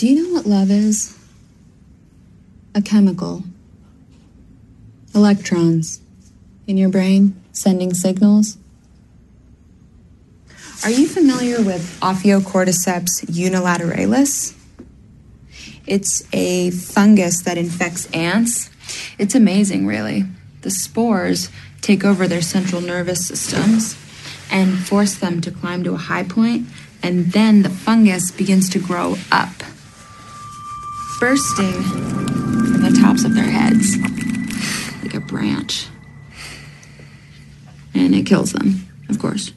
Do you know what love is? A chemical. Electrons in your brain sending signals. Are you familiar with Ophiocordyceps unilateralis? It's a fungus that infects ants. It's amazing, really. The spores take over their central nervous systems and force them to climb to a high point, and then the fungus begins to grow up, bursting from the tops of their heads like a branch. And it kills them, of course.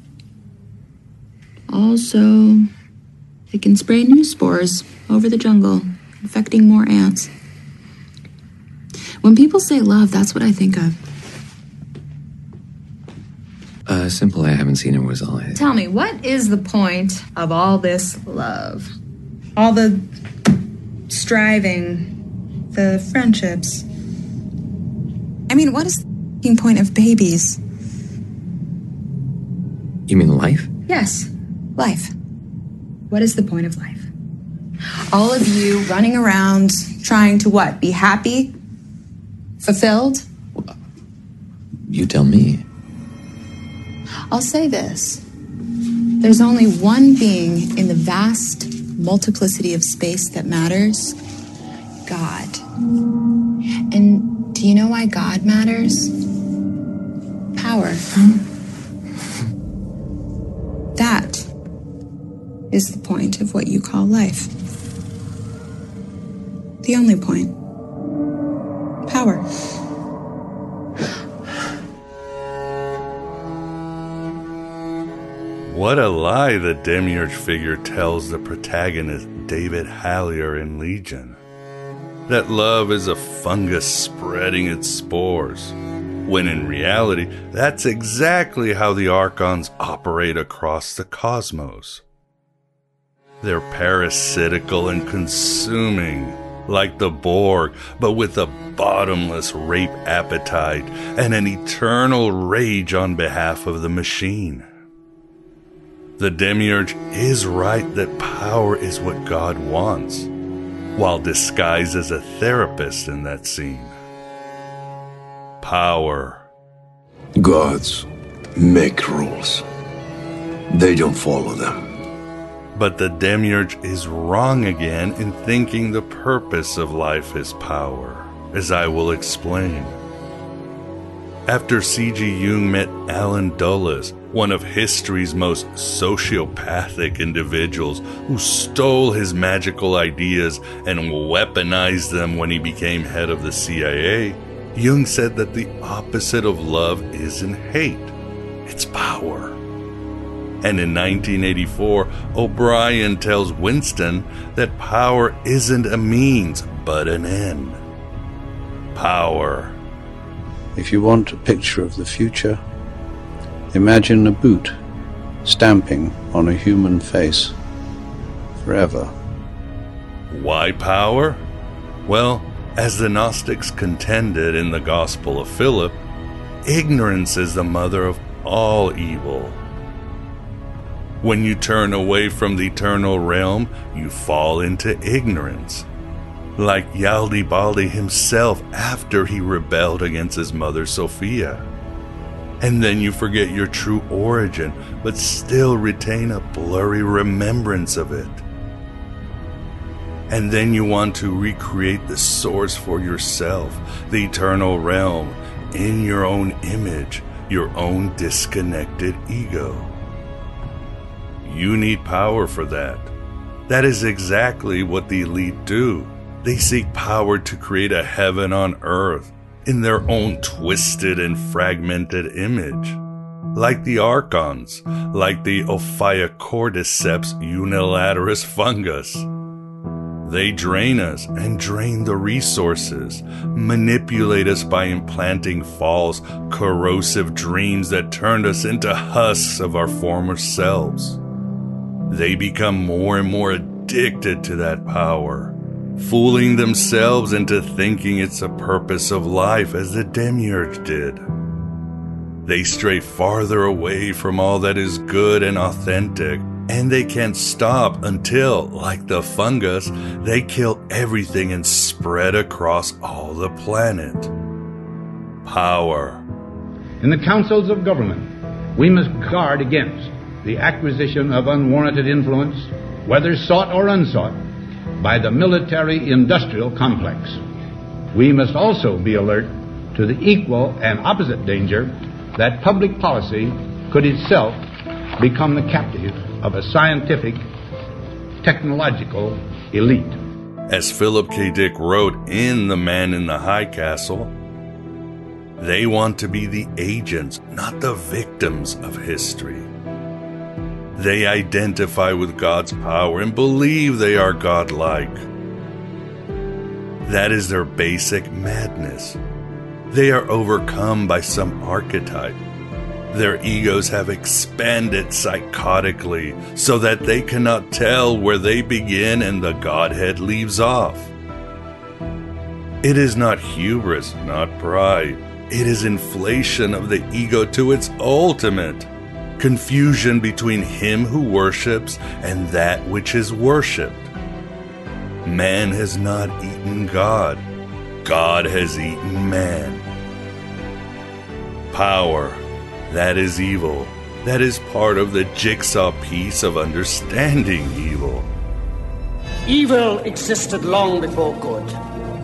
Also, it can spray new spores over the jungle, infecting more ants. When people say love, that's what I think of. Uh, simple. I haven't seen it was all. I... Tell me, what is the point of all this love? All the striving, the friendships. I mean, what is the point of babies? You mean life? Yes, life. What is the point of life? All of you running around trying to what? Be happy? Fulfilled? You tell me. I'll say this there's only one being in the vast multiplicity of space that matters God. And do you know why God matters? Power. That is the point of what you call life. The only point. Power. What a lie the demiurge figure tells the protagonist David Haller in Legion. That love is a fungus spreading its spores, when in reality, that's exactly how the Archons operate across the cosmos. They're parasitical and consuming, like the Borg, but with a bottomless rape appetite and an eternal rage on behalf of the machine. The Demiurge is right that power is what God wants, while disguised as a therapist in that scene. Power. Gods make rules. They don't follow them. But the Demiurge is wrong again in thinking the purpose of life is power, as I will explain. After C.G. Jung met Allen Dulles, one of history's most sociopathic individuals who stole his magical ideas and weaponized them when he became head of the CIA, Jung said that the opposite of love isn't hate, it's power. And in 1984, O'Brien tells Winston that power isn't a means, but an end. Power. If you want a picture of the future, imagine a boot stamping on a human face forever. Why power? Well, as the Gnostics contended in the Gospel of Philip, ignorance is the mother of all evil. When you turn away from the eternal realm, you fall into ignorance. Like Yaldabaoth himself after he rebelled against his mother Sophia. And then you forget your true origin, but still retain a blurry remembrance of it. And then you want to recreate the source for yourself, the eternal realm, in your own image, your own disconnected ego. You need power for that. That is exactly what the elite do. They seek power to create a heaven on earth in their own twisted and fragmented image. Like the archons, like the Ophiocordyceps unilateralis fungus. They drain us and drain the resources, manipulate us by implanting false, corrosive dreams that turned us into husks of our former selves they become more and more addicted to that power, fooling themselves into thinking it's a purpose of life as the demiurge did. They stray farther away from all that is good and authentic, and they can't stop until, like the fungus, they kill everything and spread across all the planet. Power. In the councils of government, we must guard against the acquisition of unwarranted influence, whether sought or unsought, by the military industrial complex. We must also be alert to the equal and opposite danger that public policy could itself become the captive of a scientific, technological elite. As Philip K. Dick wrote in The Man in the High Castle, they want to be the agents, not the victims of history. They identify with God's power and believe they are godlike. That is their basic madness. They are overcome by some archetype. Their egos have expanded psychotically so that they cannot tell where they begin and the Godhead leaves off. It is not hubris, not pride. It is inflation of the ego to its ultimate confusion between him who worships and that which is worshipped. Man has not eaten God, God has eaten man. Power, that is evil. That is part of the jigsaw piece of understanding evil. Evil existed long before good.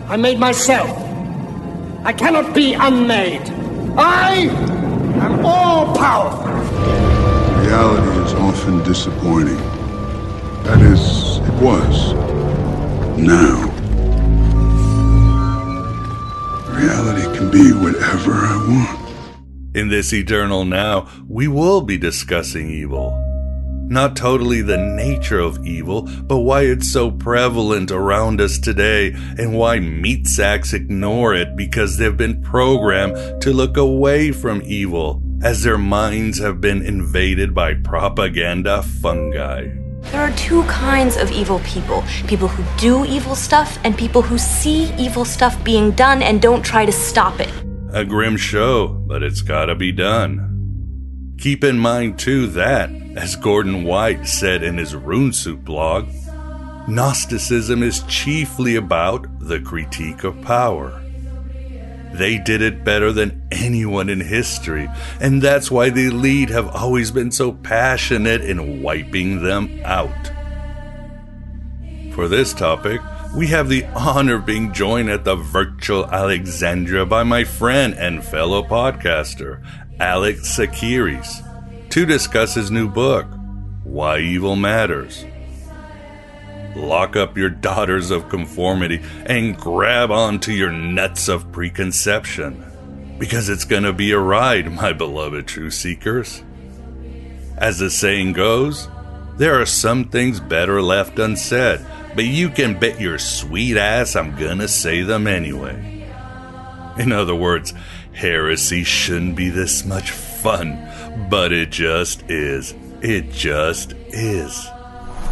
I made myself. I cannot be unmade. I am all powerful reality is often disappointing. That is, it was. Now. Reality can be whatever I want. In this eternal now, we will be discussing evil. Not totally the nature of evil, but why it's so prevalent around us today and why meat sacks ignore it because they've been programmed to look away from evil as their minds have been invaded by propaganda fungi. There are two kinds of evil people people who do evil stuff, and people who see evil stuff being done and don't try to stop it. A grim show, but it's gotta be done. Keep in mind, too, that, as Gordon White said in his RuneSoup blog, Gnosticism is chiefly about the critique of power. They did it better than anyone in history, and that's why the elite have always been so passionate in wiping them out. For this topic, we have the honor of being joined at the virtual Alexandria by my friend and fellow podcaster, Alex Tsakiris, to discuss his new book, Why Evil Matters. Lock up your daughters of conformity and grab onto your nuts of preconception. Because it's going to be a ride, my beloved true seekers. As the saying goes, there are some things better left unsaid, but you can bet your sweet ass I'm gonna say them anyway. In other words, heresy shouldn't be this much fun, but it just is. It just is.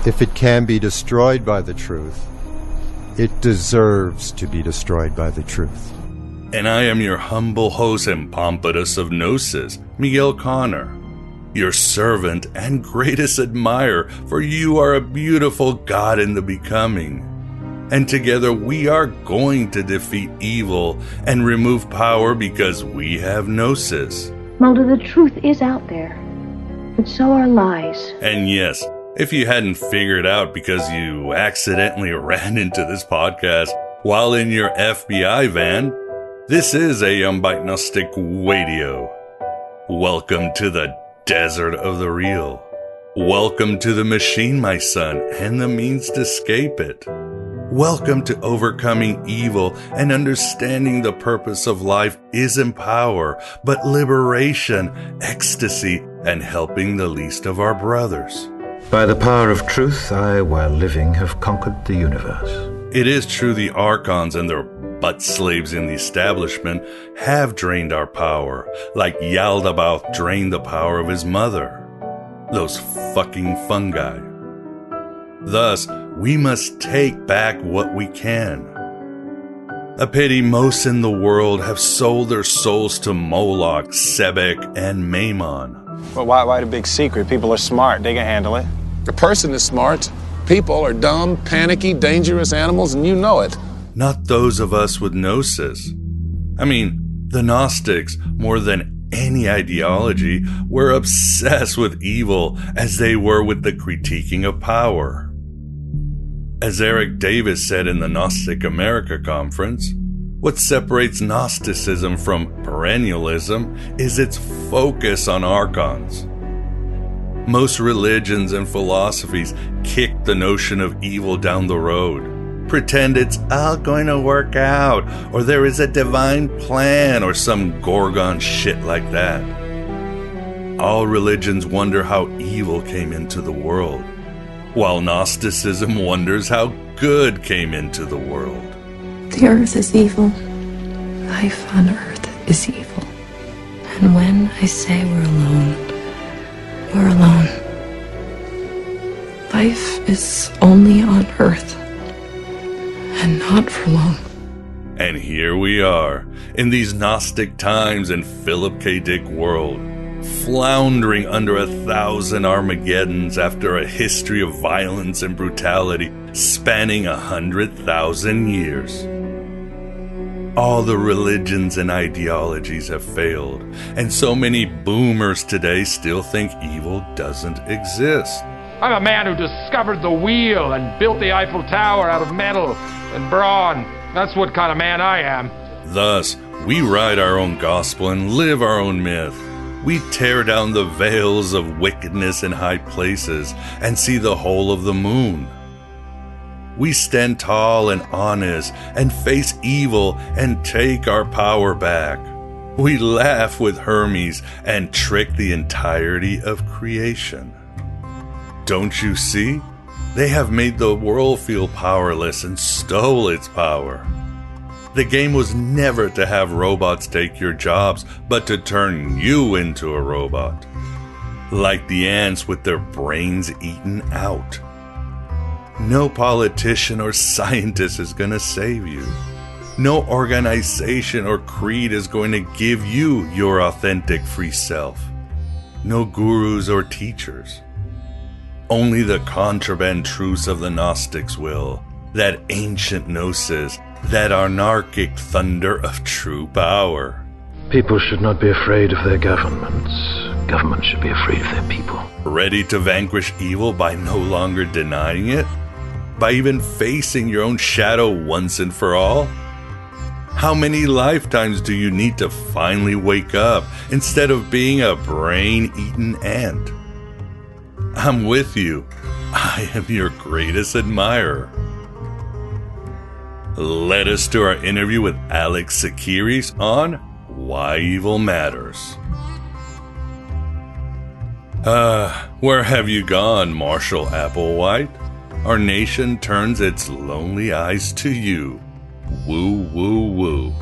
If it can be destroyed by the truth, It deserves to be destroyed by the truth. And I am your humble host and pompatus of Gnosis, Miguel Conner, your servant and greatest admirer, for you are a beautiful God in the becoming. And together we are going to defeat evil and remove power because we have Gnosis. Mulder, the truth is out there, but so are lies. And yes, if you hadn't figured out because you accidentally ran into this podcast while in your FBI van, this is a Gnostic Radio. Welcome to the desert of the real. Welcome to the machine, my son, and the means to escape it. Welcome to overcoming evil and understanding the purpose of life isn't power, but liberation, ecstasy, and helping the least of our brothers. By the power of truth, I, while living, have conquered the universe. It is true the Archons and their butt slaves in the establishment have drained our power, like Yaldabaoth drained the power of his mother. Those fucking fungi. Thus, we must take back what we can. A pity most in the world have sold their souls to Moloch, Sebek, and Mammon. Well, why, why the big secret? People are smart. They can handle it. A person is smart. People are dumb, panicky, dangerous animals, and you know it. Not those of us with gnosis. I mean, the Gnostics, more than any ideology, were obsessed with evil as they were with the critiquing of power. As Erik Davis said in the Gnostic America Conference, what separates Gnosticism from perennialism is its focus on archons. Most religions and philosophies kick the notion of evil down the road. Pretend it's all going to work out, or there is a divine plan, or some Gorgon shit like that. All religions wonder how evil came into the world, while Gnosticism wonders how good came into the world. The earth is evil. Life on earth is evil. And when I say we're alone, we're alone. Life is only on Earth, and not for long. And here we are, in these Gnostic times in Philip K. Dick world, floundering under a thousand Armageddons after a history of violence and brutality spanning a hundred thousand years. All the religions and ideologies have failed, and so many boomers today still think evil doesn't exist. I'm a man who discovered the wheel and built the Eiffel Tower out of metal and brawn. That's what kind of man I am. Thus, we write our own gospel and live our own myth. We tear down the veils of wickedness in high places and see the whole of the moon. We stand tall and honest and face evil and take our power back. We laugh with Hermes and trick the entirety of creation. Don't you see? They have made the world feel powerless and stole its power. The game was never to have robots take your jobs, but to turn you into a robot. Like the ants with their brains eaten out. No politician or scientist is going to save you. No organization or creed is going to give you your authentic free self. No gurus or teachers. Only the contraband truths of the Gnostics will. That ancient gnosis, that anarchic thunder of true power. People should not be afraid of their governments. Governments should be afraid of their people. Ready to vanquish evil by no longer denying it? By even facing your own shadow once and for all? How many lifetimes do you need to finally wake up instead of being a brain eaten ant? I'm with you. I am your greatest admirer. Let us to our interview with Alex Tsakiris on Why Evil Matters. Uh, where have you gone, Marshall Applewhite? Our nation turns its lonely eyes to you. Woo, woo, woo.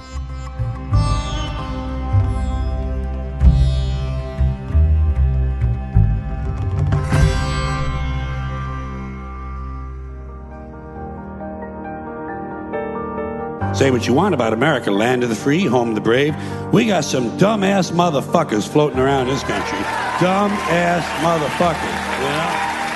Say what you want about America, land of the free, home of the brave. We got some dumbass motherfuckers floating around this country. Dumbass motherfuckers, know?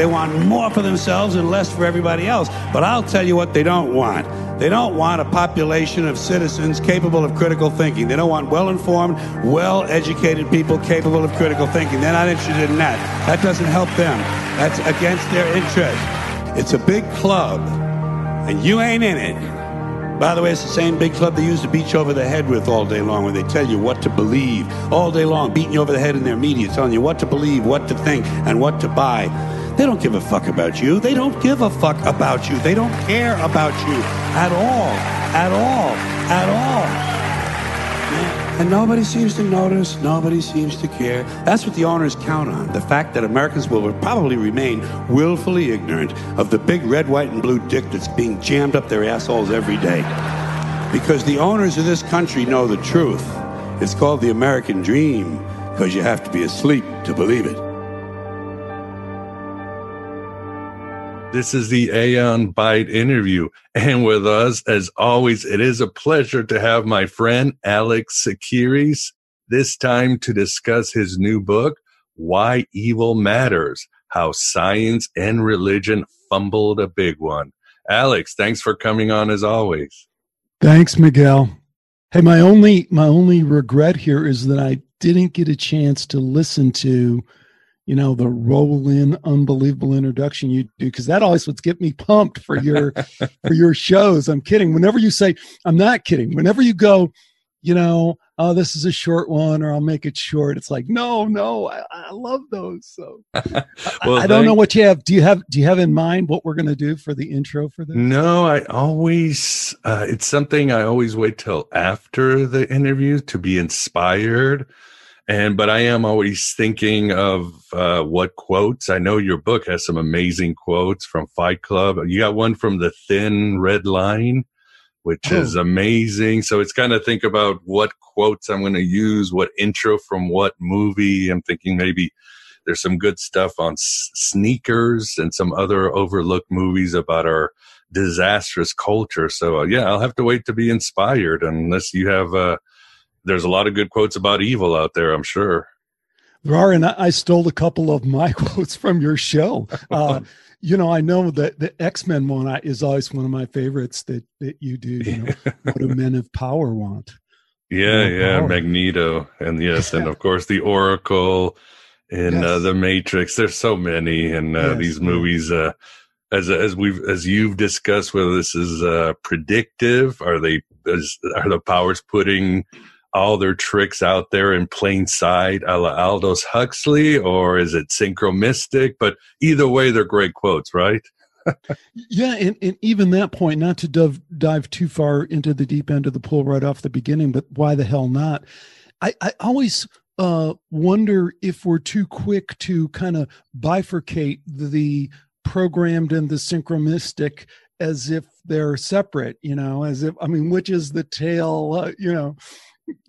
They want more for themselves and less for everybody else. But I'll tell you what they don't want. They don't want a population of citizens capable of critical thinking. They don't want well informed, well educated people capable of critical thinking. They're not interested in that. That doesn't help them. That's against their interest. It's a big club, and you ain't in it. By the way, it's the same big club they use to beat you over the head with all day long when they tell you what to believe. All day long, beating you over the head in their media, telling you what to believe, what to think, and what to buy. They don't give a fuck about you. They don't give a fuck about you. They don't care about you at all. At all. At all. And nobody seems to notice. Nobody seems to care. That's what the owners count on. The fact that Americans will probably remain willfully ignorant of the big red, white, and blue dick that's being jammed up their assholes every day. Because the owners of this country know the truth. It's called the American dream because you have to be asleep to believe it. This is the Aeon Byte interview. And with us, as always, it is a pleasure to have my friend Alex Tsakiris, this time to discuss his new book, Why Evil Matters How Science and Religion Fumbled a Big One. Alex, thanks for coming on as always. Thanks, Miguel. Hey, my only my only regret here is that I didn't get a chance to listen to you know the roll in unbelievable introduction you do because that always would get me pumped for your for your shows. I'm kidding. Whenever you say i'm not kidding. Whenever you go you know oh this is a short one or i'll make it short it's like no no i, I love those so. Well, I, I, don't know what you have do you have do you have in mind what we're going to do for the intro for this? No i always uh, it's something i always wait till after the interview to be inspired and but I am always thinking of uh, what quotes. I know your book has some amazing quotes from Fight Club. You got one from The Thin Red Line, which oh. is amazing. So it's kind of think about what quotes I'm going to use, what intro from what movie. I'm thinking maybe there's some good stuff on s- sneakers and some other overlooked movies about our disastrous culture. So uh, yeah, I'll have to wait to be inspired unless you have. Uh, there's a lot of good quotes about evil out there, I'm sure. There are, and I stole a couple of my quotes from your show. Uh, you know, I know that the X Men one is always one of my favorites that that you do. You know, what do men of power want? Yeah, yeah, power. Magneto, and yes, and of course the Oracle in uh, yes. uh, the Matrix. There's so many, and uh, yes. these movies. Uh, as as we've as you've discussed, whether this is uh, predictive, are they is, are the powers putting all their tricks out there in plain sight, a la Aldous Huxley, or is it synchromystic? But either way, they're great quotes, right? yeah, and, and even that point, not to dive, dive too far into the deep end of the pool right off the beginning, but why the hell not? I, I always uh, wonder if we're too quick to kind of bifurcate the programmed and the synchromystic as if they're separate, you know, as if, I mean, which is the tail, uh, you know,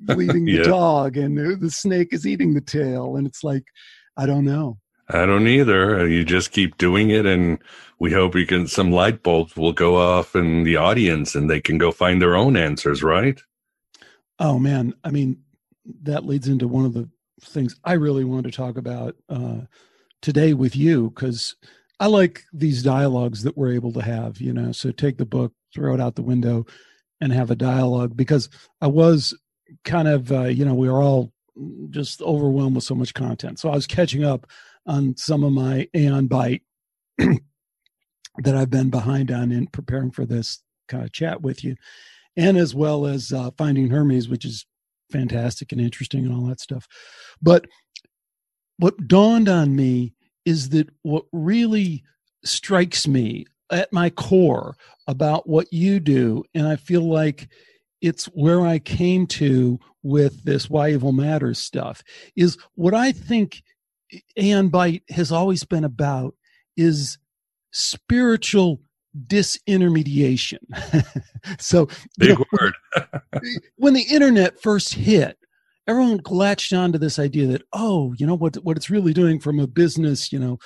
leading the yeah. dog and the snake is eating the tail. And it's like i don't know. I don't either. You just keep doing it and we hope we can some light bulbs will go off in the audience and they can go find their own answers right? Oh man. I mean that leads into one of the things i really want to talk about uh, today with you because i like these dialogues that we're able to have you know? So take the book throw it out the window and have a dialogue because I was kind of uh, you know we were all just overwhelmed with so much content so i was catching up on some of my aeon byte that i've been behind on in preparing for this kind of chat with you and as well as uh, finding hermes which is fantastic and interesting and all that stuff but what dawned on me is that what really strikes me at my core about what you do. And I feel like it's where I came to with this why evil matters stuff is what I think Aeon Byte has always been about is spiritual disintermediation. so big know, word. when the internet first hit, everyone latched onto this idea that, oh, you know what what it's really doing from a business, you know,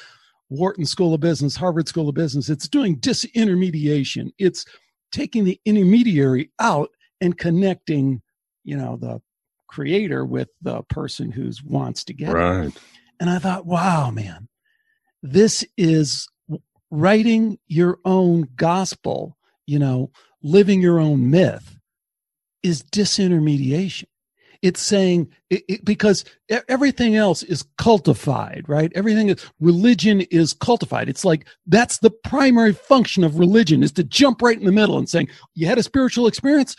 Wharton School of Business, Harvard School of Business, it's doing disintermediation. It's taking the intermediary out and connecting, you know, the creator with the person who wants to get right. it. And I thought, wow, man, this is writing your own gospel, you know, living your own myth is disintermediation. It's saying it, it, because everything else is cultified, right? Everything is religion is cultified. It's like that's the primary function of religion is to jump right in the middle and saying, You had a spiritual experience?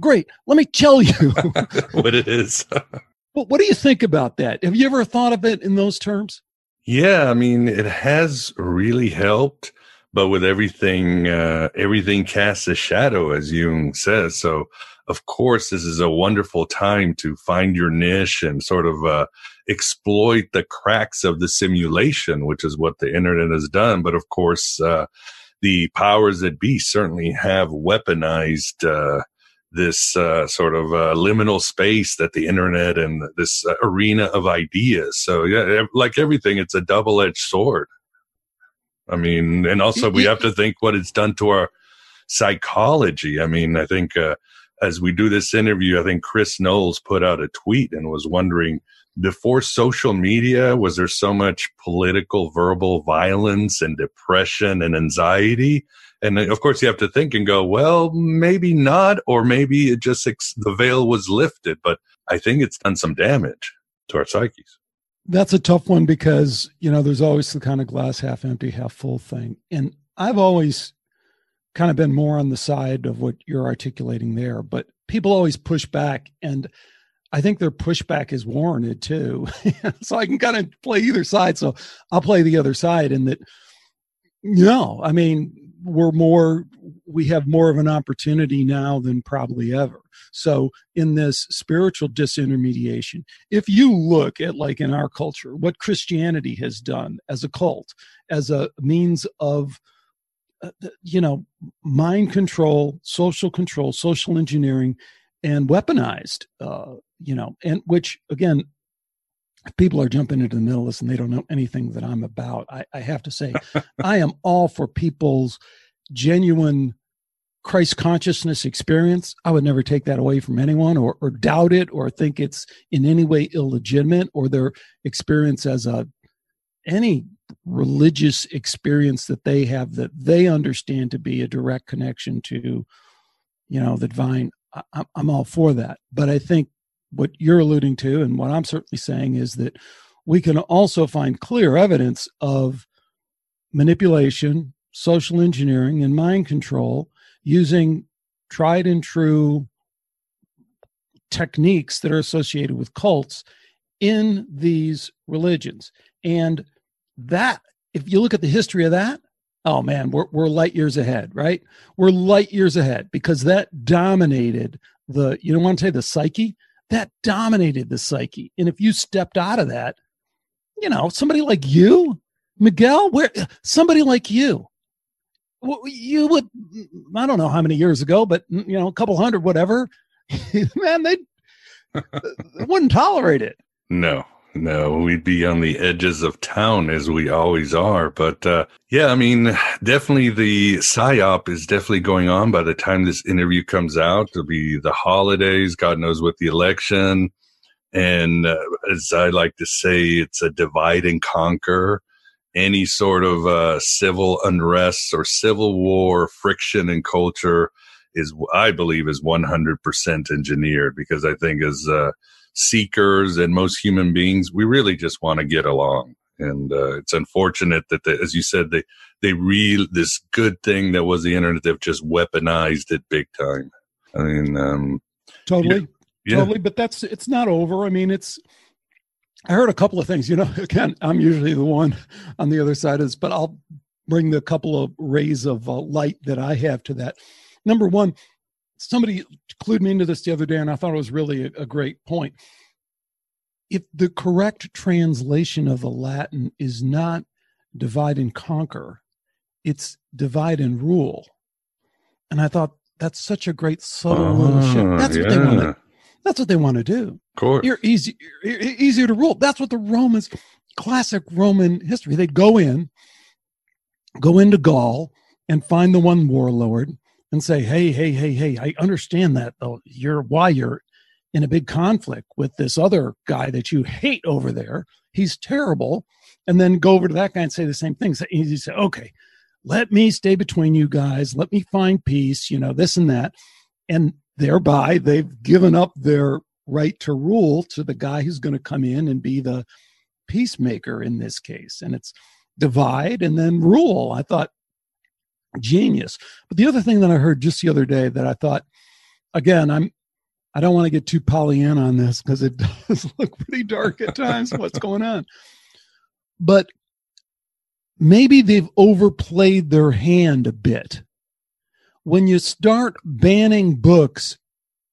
Great. Let me tell you what it is. well, what do you think about that? Have you ever thought of it in those terms? Yeah, I mean, it has really helped, but with everything, uh, everything casts a shadow, as Jung says. So, of course, this is a wonderful time to find your niche and sort of uh, exploit the cracks of the simulation, which is what the internet has done. But of course, uh, the powers that be certainly have weaponized uh, this uh, sort of uh, liminal space that the internet and this uh, arena of ideas. So yeah, like everything, it's a double edged sword. I mean, and also we have to think what it's done to our psychology. I mean, I think uh, as we do this interview, I think Chris Knowles put out a tweet and was wondering before social media, was there so much political verbal violence and depression and anxiety? And of course, you have to think and go, well, maybe not, or maybe it just the veil was lifted. But I think it's done some damage to our psyches. That's a tough one because, you know, there's always the kind of glass half empty, half full thing. And I've always kind of been more on the side of what you're articulating there, but people always push back. And I think their pushback is warranted too. so I can kind of play either side. So I'll play the other side in that, no, I mean, we're more we have more of an opportunity now than probably ever. So in this spiritual disintermediation if you look at like in our culture what christianity has done as a cult as a means of uh, you know mind control social control social engineering and weaponized uh, you know and which again people are jumping into the middle of this and they don't know anything that I'm about, I, I have to say, I am all for people's genuine Christ consciousness experience. I would never take that away from anyone or, or doubt it or think it's in any way illegitimate or their experience as a any religious experience that they have that they understand to be a direct connection to you know the divine I, i'm all for that but i think what you're alluding to and what I'm certainly saying is that we can also find clear evidence of manipulation, social engineering, and mind control using tried and true techniques that are associated with cults in these religions. And that, if you look at the history of that, oh man, we're, we're light years ahead, right? We're light years ahead because that dominated the, you don't want to say the psyche, that dominated the psyche. And if you stepped out of that, you know, somebody like you, Miguel, where somebody like you, you would, mm, I don't know how many years ago, but mm, you know, a couple hundred, whatever, man, they wouldn't tolerate it. No, no, we'd be on the edges of town as we always are. But uh, yeah, I mean, definitely the psyop is definitely going on by the time this interview comes out. It'll be the holidays, God knows what the election. And uh, as I like to say, it's a divide and conquer. Any sort of uh, civil unrest or civil war, friction in culture is, I believe, is 100% engineered because I think as uh, seekers and most human beings, we really just want to get along. And uh, it's unfortunate that, the, as you said, they they real this good thing that was the internet. They've just weaponized it big time. I mean, um, totally, yeah. totally. But that's it's not over. I mean, it's. I heard a couple of things. You know, again, I'm usually the one on the other side of this, but I'll bring the couple of rays of uh, light that I have to that. Number one, somebody clued me into this the other day, and I thought it was really a, a great point. If the correct translation of the Latin is not divide and conquer, it's divide and rule. And I thought that's such a great subtle little shift. Ah, That's what they want to. That's what they want to do. Of course. You're easy, you're easier to rule. That's what the Romans, classic Roman history. They'd go in, go into Gaul, and find the one warlord and say, "Hey, hey, hey, hey! I understand that though. You're why you're in a big conflict with this other guy that you hate over there. He's terrible." And then go over to that guy and say the same thing. So you say, "Okay, let me stay between you guys. Let me find peace. You know this and that." And thereby, they've given up their right to rule to the guy who's going to come in and be the peacemaker in this case. And it's divide and then rule. I thought genius. But the other thing that I heard just the other day that I thought, again, I'm I don't want to get too Pollyanna on this because it does look pretty dark at times what's going on. But maybe they've overplayed their hand a bit. When you start banning books,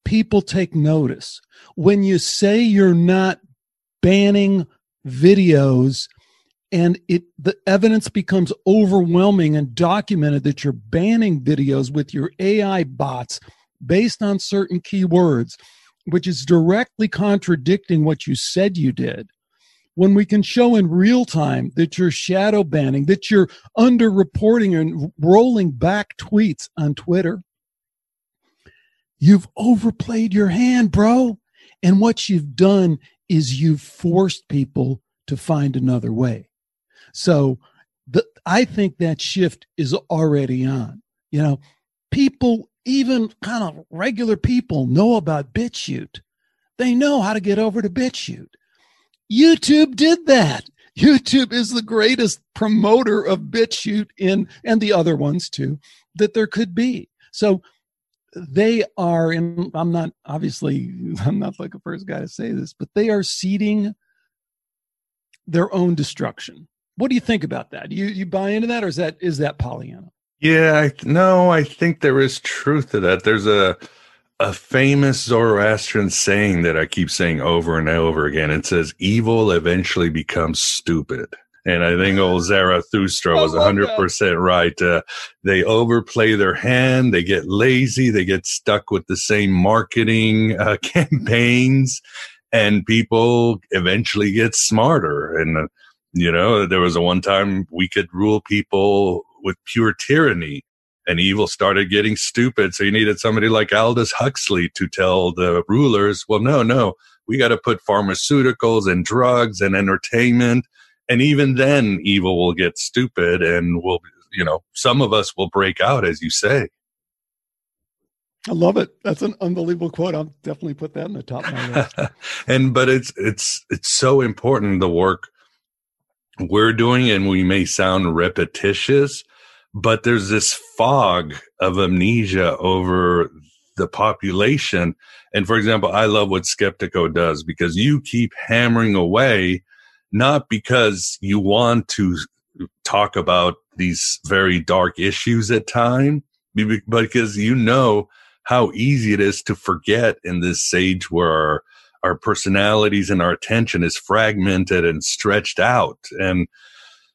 people take notice. When you say you're not banning videos and it the evidence becomes overwhelming and documented that you're banning videos with your AI bots based on certain keywords, which is directly contradicting what you said you did. When we can show in real time that you're shadow banning, that you're underreporting and rolling back tweets on Twitter, you've overplayed your hand, bro. And what you've done is you've forced people to find another way. So the, I think that shift is already on. You know, people, even kind of regular people, know about BitChute. They know how to get over to BitChute. YouTube did that. YouTube is the greatest promoter of BitChute in, and the other ones too, that there could be. So they are, and I'm not obviously, I'm not like the first guy to say this, but they are seeding their own destruction. What do you think about that? You you buy into that, or is that is that Pollyanna? Yeah, I, no, I think there is truth to that. There's a a famous Zoroastrian saying that I keep saying over and over again. It says, "Evil eventually becomes stupid." And I think old Zarathustra was 100% right. Uh, they overplay their hand, they get lazy, they get stuck with the same marketing uh, campaigns, and people eventually get smarter. And, uh, you know, there was a one time we could rule people with pure tyranny and evil started getting stupid. So you needed somebody like Aldous Huxley to tell the rulers, well, no, no, we got to put pharmaceuticals and drugs and entertainment. And even then, evil will get stupid and will, you know, some of us will break out, as you say. I love it. That's an unbelievable quote. I'll definitely put that in the top of my list. and, but it's, it's, it's so important the work we're doing and we may sound repetitious, but there's this fog of amnesia over the population. And for example, I love what Skeptico does because you keep hammering away, not because you want to talk about these very dark issues at time, because you know how easy it is to forget in this age where our, personalities and our attention is fragmented and stretched out. And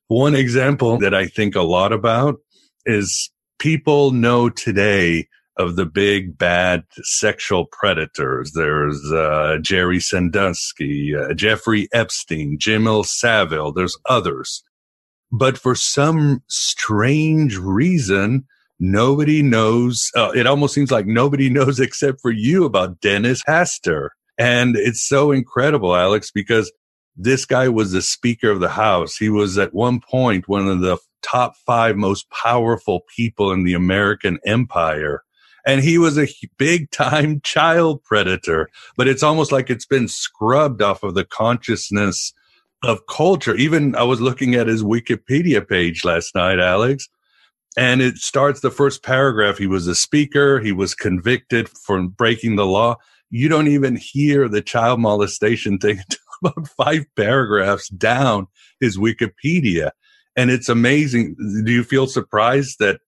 one example that I think a lot about is people know today of the big bad sexual predators. There's uh, Jerry Sandusky, uh, Jeffrey Epstein, Jimmy Savile. There's others, but for some strange reason, nobody knows. Uh, it almost seems like nobody knows except for you about Dennis Hastert, and it's so incredible, Alex, because this guy was the Speaker of the House. He was at one point one of the top five most powerful people in the American empire. And he was a big time child predator, but it's almost like it's been scrubbed off of the consciousness of culture. Even I was looking at his Wikipedia page last night, Alex, and it starts the first paragraph. He was a speaker. He was convicted for breaking the law. You don't even hear the child molestation thing until about five paragraphs down his Wikipedia and it's amazing. Do you feel surprised that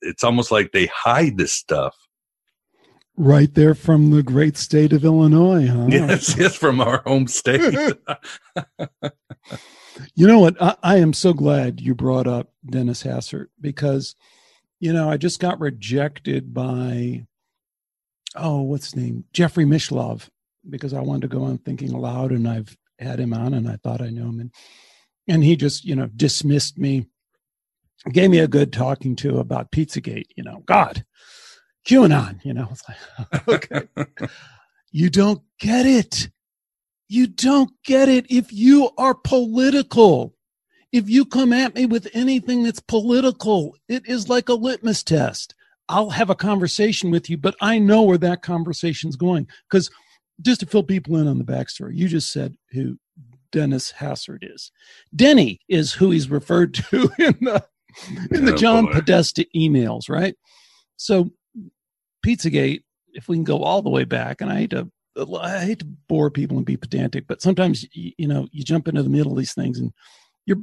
it's almost like they hide this stuff? Right there from the great state of Illinois, huh? Yes, yes, from our home state. you know what? I, I, am so glad you brought up Dennis Hastert because, you know, I just got rejected by, oh, what's his name? Jeffrey Mishlove, because I wanted to go on Thinking Allowed and I've had him on and I thought I knew him. And, and he just, you know, dismissed me, gave me a good talking to about Pizzagate, you know, God QAnon, you know. It's like, okay. you don't get it. You don't get it if you are political. If you come at me with anything that's political, it is like a litmus test. I'll have a conversation with you, but I know where that conversation's going. Because just to fill people in on the backstory, you just said who Dennis Hastert is. Denny is who he's referred to in the in the oh, John boy. Podesta emails, right? So Pizzagate, if we can go all the way back, and I hate to I hate to bore people and be pedantic, but sometimes you, you know you jump into the middle of these things, and you're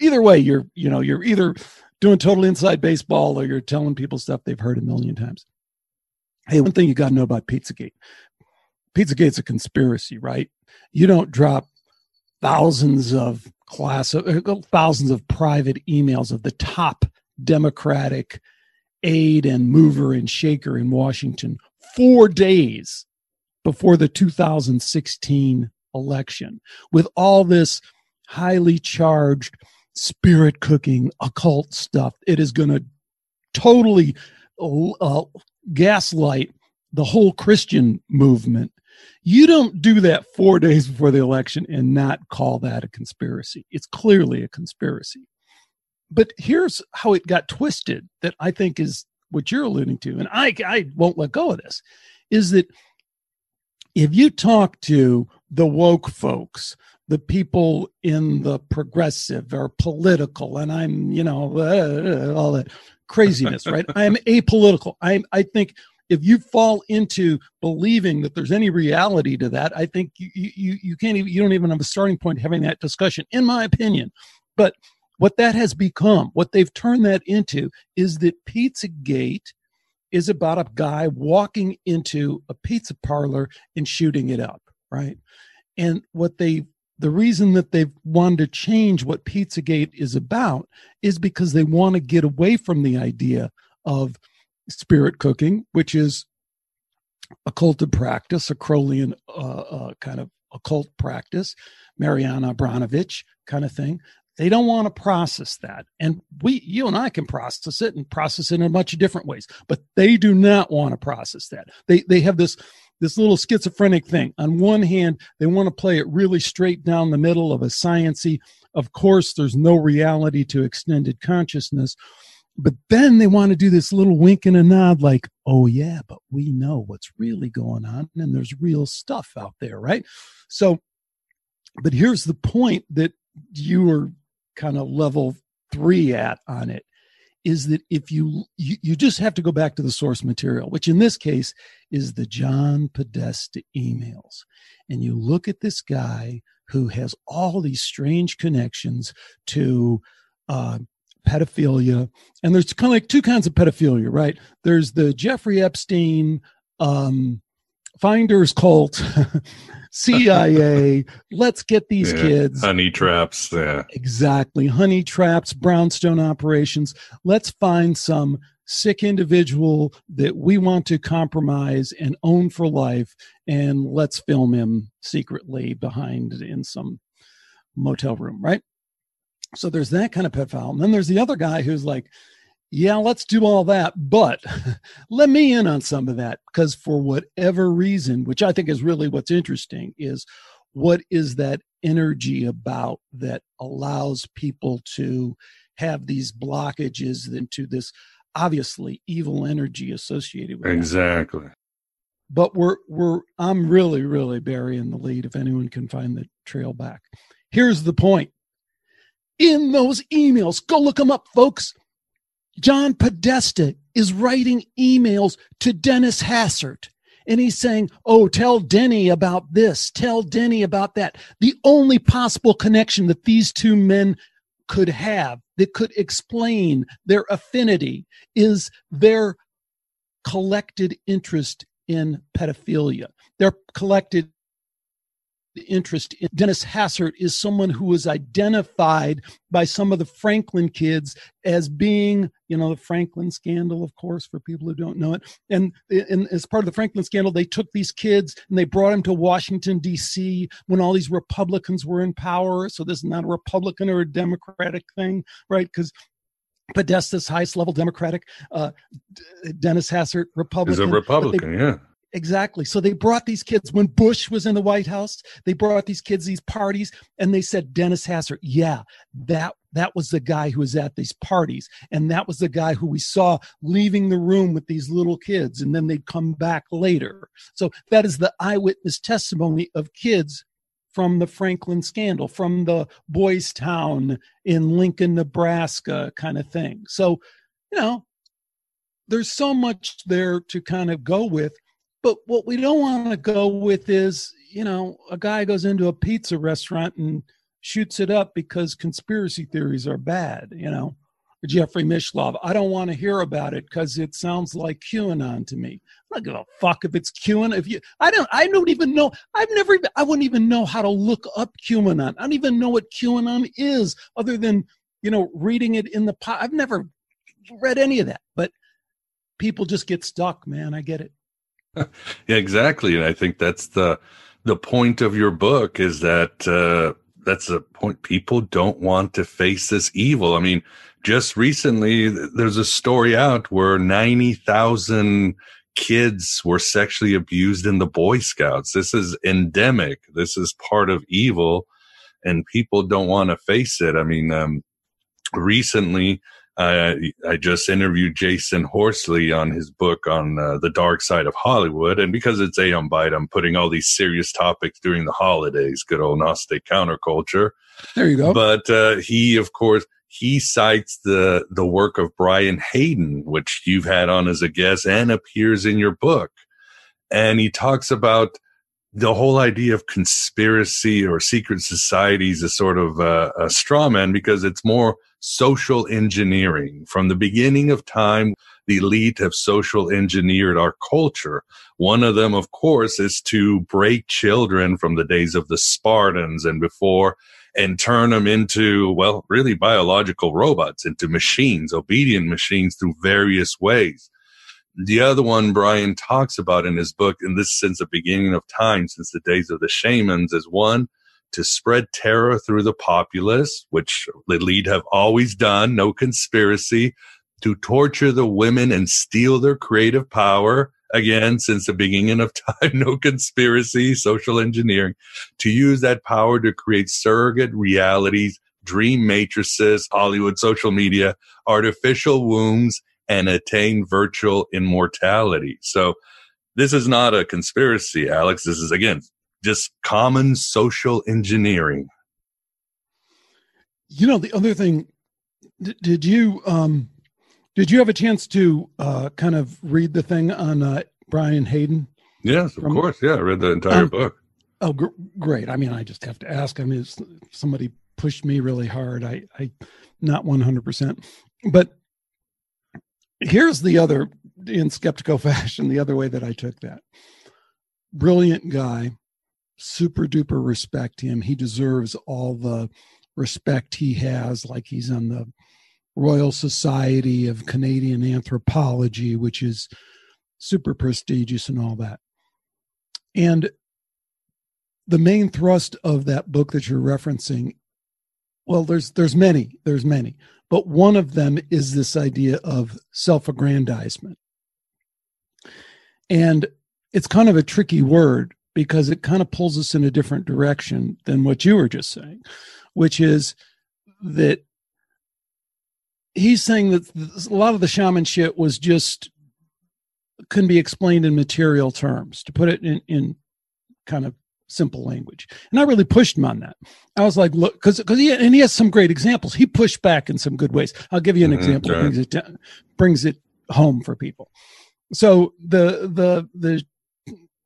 either way you're you know you're either doing total inside baseball or you're telling people stuff they've heard a million times. Hey, one thing you got to know about Pizzagate. Pizzagate's a conspiracy, right? You don't drop thousands of class uh, thousands of private emails of the top Democratic aide and mover and shaker in Washington four days before the 2016 election with all this highly charged spirit cooking occult stuff. It is going to totally uh, gaslight the whole Christian movement. You don't do that four days before the election and not call that a conspiracy. It's clearly a conspiracy but here's how it got twisted that I think is what you're alluding to, and I I won't let go of this, is that if you talk to the woke folks, the people in the progressive or political, and I'm you know uh, all that craziness, right? I'm apolitical. I'm I think if you fall into believing that there's any reality to that, I think you you you can't even you don't even have a starting point having that discussion, in my opinion. But what that has become, what they've turned that into, is that Pizzagate is about a guy walking into a pizza parlor and shooting it up, right? And what they the reason that they've wanted to change what Pizzagate is about is because they want to get away from the idea of spirit cooking, which is occulted practice, a Crowleyan uh, uh, kind of occult practice, Mariana Abramovic kind of thing. They don't want to process that. And we, you and I can process it and process it in a bunch of different ways, but they do not want to process that. They, they have this, this little schizophrenic thing. On one hand, they want to play it really straight down the middle of a sciency. Of course, there's no reality to extended consciousness. But then they want to do this little wink and a nod, like, oh, yeah, but we know what's really going on and there's real stuff out there, right? So, but here's the point that you were kind of level three at on it is that if you, you, you just have to go back to the source material which in this case is the john podesta emails. And you look at this guy who has all these strange connections to uh, pedophilia. And there's kind of like two kinds of pedophilia right? There's the jeffrey epstein um, finders cult CIA, let's get these yeah, kids. Honey traps. Yeah. Exactly. Honey traps, brownstone operations. Let's find some sick individual that we want to compromise and own for life, and let's film him secretly behind in some motel room, right? So there's that kind of pedophile. And then there's the other guy who's like, yeah, let's do all that. But let me in on some of that because for whatever reason, which I think is really what's interesting, is what is that energy about that allows people to have these blockages into this obviously evil energy associated with exactly that. but we're we're i'm really really burying the lead if anyone can find the trail back here's the point in those emails go look them up folks John Podesta is writing emails to Dennis Hastert. And he's saying, Oh, tell Denny about this, tell Denny about that. The only possible connection that these two men could have that could explain their affinity is their collected interest in pedophilia, their collected interest in Dennis Hastert is someone who was identified by some of the Franklin kids as being, you know, the Franklin scandal, of course, for people who don't know it. And, and as part of the Franklin scandal, they took these kids and they brought them to Washington, D.C. when all these Republicans were in power. So this is not a Republican or a Democratic thing, right? Because Podesta's highest level Democratic, uh, Dennis Hastert, Republican. He's a Republican, they, yeah Exactly. So they brought these kids when Bush was in the White House. They brought these kids these parties, and they said Dennis Hastert. Yeah, that that was the guy who was at these parties, and that was the guy who we saw leaving the room with these little kids, and then they'd come back later. So that is the eyewitness testimony of kids from the Franklin scandal, from the Boys Town in Lincoln, Nebraska, kind of thing. So, you know, there's so much there to kind of go with but what we don't want to go with is, you know, a guy goes into a pizza restaurant and shoots it up because conspiracy theories are bad, you know. Jeffrey Mishlove. I don't want to hear about it because it sounds like QAnon to me. I don't give a fuck if it's QAnon. If you, I don't, I don't even know. I've never, I wouldn't even know how to look up QAnon. I don't even know what QAnon is, other than you know reading it in the. I've never read any of that, but people just get stuck, man. I get it. yeah, exactly. And I think that's the the point of your book is that uh, that's the point. People don't want to face this evil. I mean, just recently there's a story out where ninety thousand kids were sexually abused in the Boy Scouts. This is endemic. This is part of evil, and people don't want to face it. I mean, um, recently I, I just interviewed Jasun Horsley on his book on uh, the dark side of Hollywood. And because it's Aeon Byte, I'm putting all these serious topics during the holidays, good old Gnostic counterculture. There you go. But uh, he, of course, he cites the, the work of Brian Hayden, which you've had on as a guest and appears in your book. And he talks about the whole idea of conspiracy or secret societies is sort of a, a straw man because it's more social engineering. From the beginning of time, the elite have social engineered our culture. One of them, of course, is to break children from the days of the Spartans and before and turn them into, well, really biological robots, into machines, obedient machines through various ways. The other one Brian talks about in his book, and this since the beginning of time, since the days of the shamans, is one to spread terror through the populace, which the lead have always done, no conspiracy, to torture the women and steal their creative power. Again, since the beginning of time, no conspiracy, social engineering, to use that power to create surrogate realities, dream matrices, Hollywood social media, artificial wombs, and attain virtual immortality. So this is not a conspiracy, Alex. This is again just common social engineering. You know, the other thing, did, did you um, did you have a chance to uh, kind of read the thing on uh, Brian Hayden? Yes, of From, course. Yeah, I read the entire um, book. Oh, gr- great! I mean, I just have to ask. I mean, somebody pushed me really hard. I, I, not one hundred percent, but here's the other in skeptical fashion the other way that i took that brilliant guy super duper respect him. He deserves all the respect he has like he's on the royal society of canadian anthropology which is super prestigious and all that. And the main thrust of that book that you're referencing well there's there's many there's many but one of them is this idea of self-aggrandizement. And it's kind of a tricky word because it kind of pulls us in a different direction than what you were just saying which is that he's saying that a lot of the shaman shit was just can be explained in material terms to put it in, in kind of simple language. And I really pushed him on that. I was like, look, because because he and he has some great examples. He pushed back in some good ways. I'll give you an mm-hmm, example. Right. Brings it down, brings it home for people. So the the the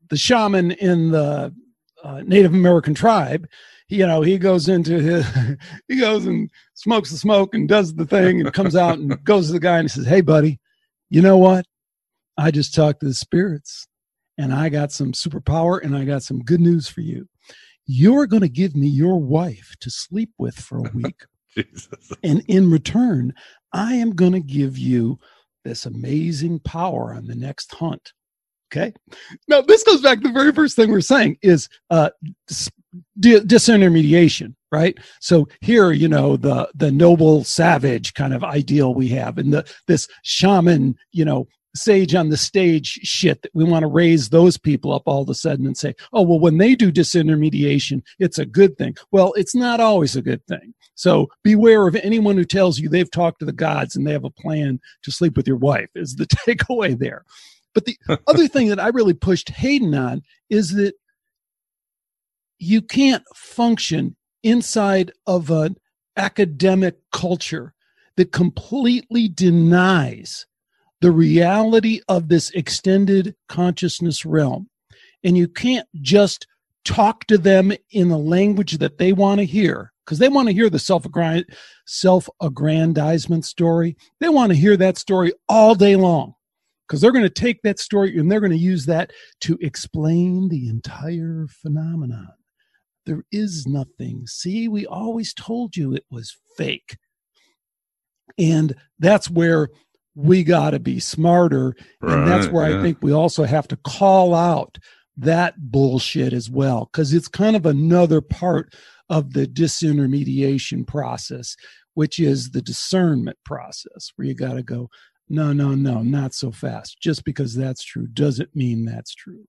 the shaman in the uh, Native American tribe, you know, he goes into his, he goes and smokes the smoke and does the thing and comes out and goes to the guy and he says, Hey, buddy, you know what? I just talked to the spirits and I got some superpower and I got some good news for you. You're going to give me your wife to sleep with for a week. and in return, I am going to give you this amazing power on the next hunt. Okay. Now, this goes back to the very first thing we're saying is uh, dis- disintermediation, right? So here, you know, the the noble savage kind of ideal we have, and the this shaman, you know, sage on the stage shit that we want to raise those people up all of a sudden and say, oh, well, when they do disintermediation, it's a good thing. Well, it's not always a good thing. So beware of anyone who tells you they've talked to the gods and they have a plan to sleep with your wife, is the takeaway there. But the other thing that I really pushed Hayden on is that you can't function inside of an academic culture that completely denies the reality of this extended consciousness realm. And you can't just talk to them in the language that they want to hear because they want to hear the self aggrandizement story. They want to hear that story all day long because they're going to take that story and they're going to use that to explain the entire phenomenon. There is nothing. See, we always told you it was fake. And that's where we got to be smarter. Right, and that's where yeah. I think we also have to call out that bullshit as well, because it's kind of another part of the disintermediation process, which is the discernment process, where you got to go, no, no, no, not so fast. Just because that's true doesn't mean that's true.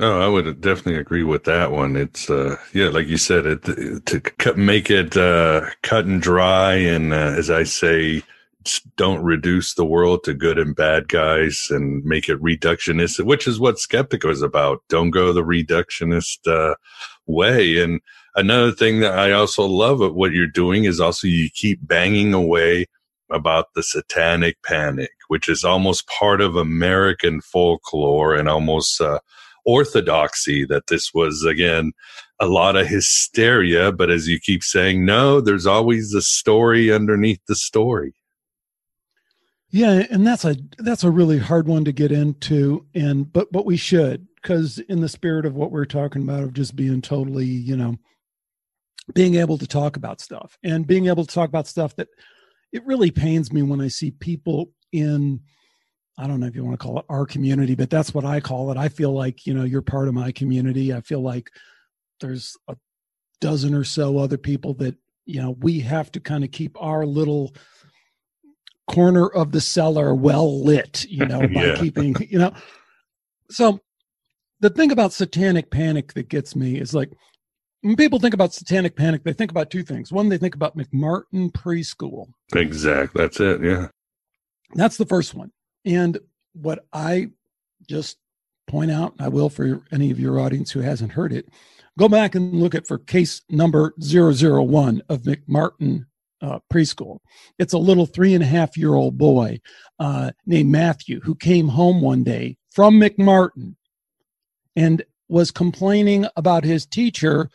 Oh, I would definitely agree with that one. It's uh, yeah, like you said, it to cut, make it uh, cut and dry, and uh, as I say, don't reduce the world to good and bad guys and make it reductionist, which is what Skeptiko is about. Don't go the reductionist uh, way. And another thing that I also love at what you're doing is also you keep banging away about the satanic panic, which is almost part of American folklore and almost uh, orthodoxy that this was, again, a lot of hysteria. But as you keep saying, no, there's always a story underneath the story. Yeah, and that's a that's a really hard one to get into, and but but we should because in the spirit of what we're talking about of just being totally, you know, being able to talk about stuff and being able to talk about stuff that it really pains me when I see people in I don't know if you want to call it our community, but that's what I call it. I feel like, you know, you're part of my community. I feel like there's a dozen or so other people that, you know, we have to kind of keep our little corner of the cellar well lit, you know, by yeah. keeping, you know. So the thing about satanic panic that gets me is like when people think about satanic panic, they think about two things. One, they think about McMartin preschool. Exactly. That's it. Yeah. That's the first one. And what I just point out, I will for any of your audience who hasn't heard it, go back and look at for case number 001 of McMartin uh, preschool. It's a little three and a half year old boy uh, named Matthew who came home one day from McMartin and was complaining about his teacher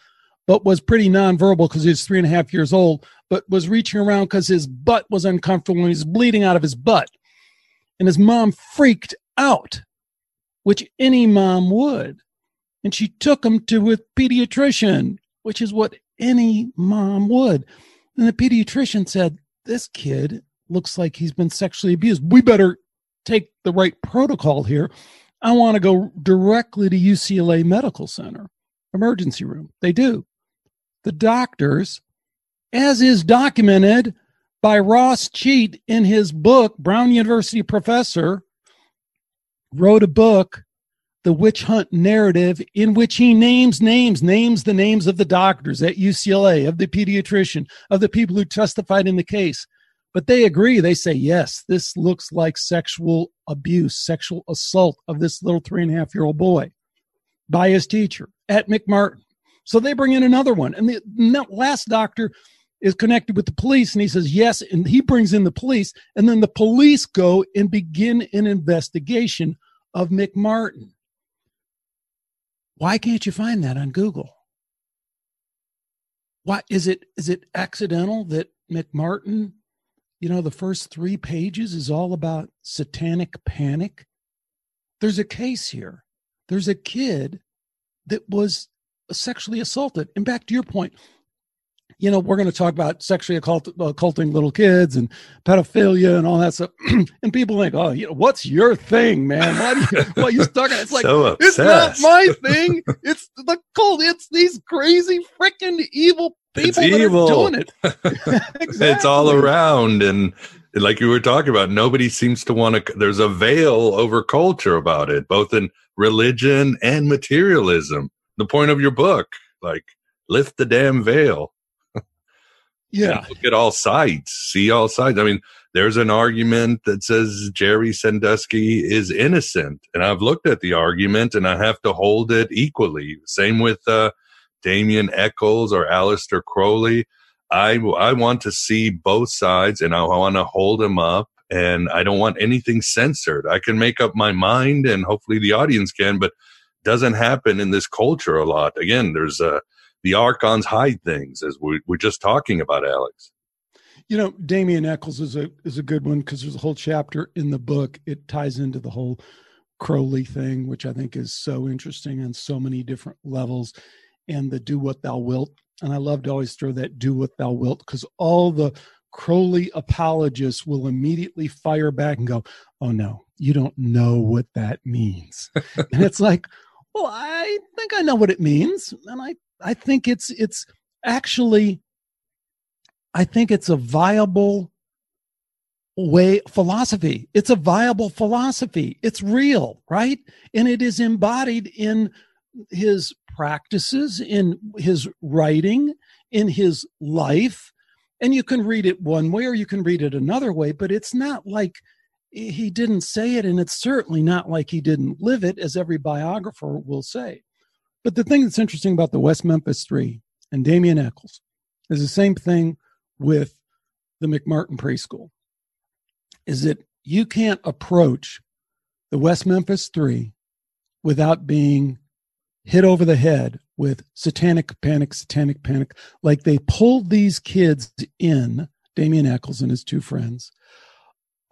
but was pretty nonverbal because he was three and a half years old, but was reaching around because his butt was uncomfortable and he was bleeding out of his butt. And his mom freaked out, which any mom would. And she took him to a pediatrician, which is what any mom would. And the pediatrician said, This kid looks like he's been sexually abused. We better take the right protocol here. I want to go directly to UCLA Medical Center, emergency room. They do the doctors, as is documented by Ross Cheit in his book, Brown University professor, wrote a book, The Witch Hunt Narrative, in which he names names, names the names of the doctors at UCLA, of the pediatrician, of the people who testified in the case. But they agree. They say, yes, this looks like sexual abuse, sexual assault of this little three and a half year old boy by his teacher at McMartin. So they bring in another one. And the last doctor is connected with the police and he says yes and he brings in the police and then the police go and begin an investigation of McMartin. Why can't you find that on Google? What is it? Is it accidental that McMartin, you know, the first three pages is all about satanic panic? There's a case here. There's a kid that was sexually assaulted. And back to your point, you know, we're going to talk about sexually occult, occulting little kids and pedophilia and all that stuff. and people think, oh, you know, what's your thing, man? Why do you, why you stuck on It's like, So it's not my thing. It's the cult. It's these crazy freaking evil people It's that evil. are doing it. It's all around. And like you were talking about, nobody seems to want to, there's a veil over culture about it, both in religion and materialism. The point of your book, like, lift the damn veil. Yeah. Look at all sides, see all sides. I mean, there's an argument that says Jerry Sandusky is innocent. And I've looked at the argument and I have to hold it equally. Same with uh, Damien Echols or Aleister Crowley. I, I want to see both sides and I want to hold them up and I don't want anything censored. I can make up my mind and hopefully the audience can, but doesn't happen in this culture a lot. Again, there's uh, the archons hide things as we, we're just talking about, Alex. You know, Damien Echols is a is a good one because there's a whole chapter in the book. It ties into the whole Crowley thing, which I think is so interesting on so many different levels, and the "do what thou wilt." And I love to always throw that "do what thou wilt" because all the Crowley apologists will immediately fire back and go, "Oh no, you don't know what that means," and it's like, well, I think I know what it means, and I I think it's it's actually I think it's a viable way philosophy. It's a viable philosophy. It's real, right? And it is embodied in his practices, in his writing, in his life. And you can read it one way or you can read it another way, but it's not like he didn't say it, and it's certainly not like he didn't live it, as every biographer will say. But the thing that's interesting about the West Memphis Three and Damien Echols is the same thing with the McMartin Preschool. Is that you can't approach the West Memphis Three without being hit over the head with satanic panic, satanic panic. Like they pulled these kids in, Damien Echols and his two friends,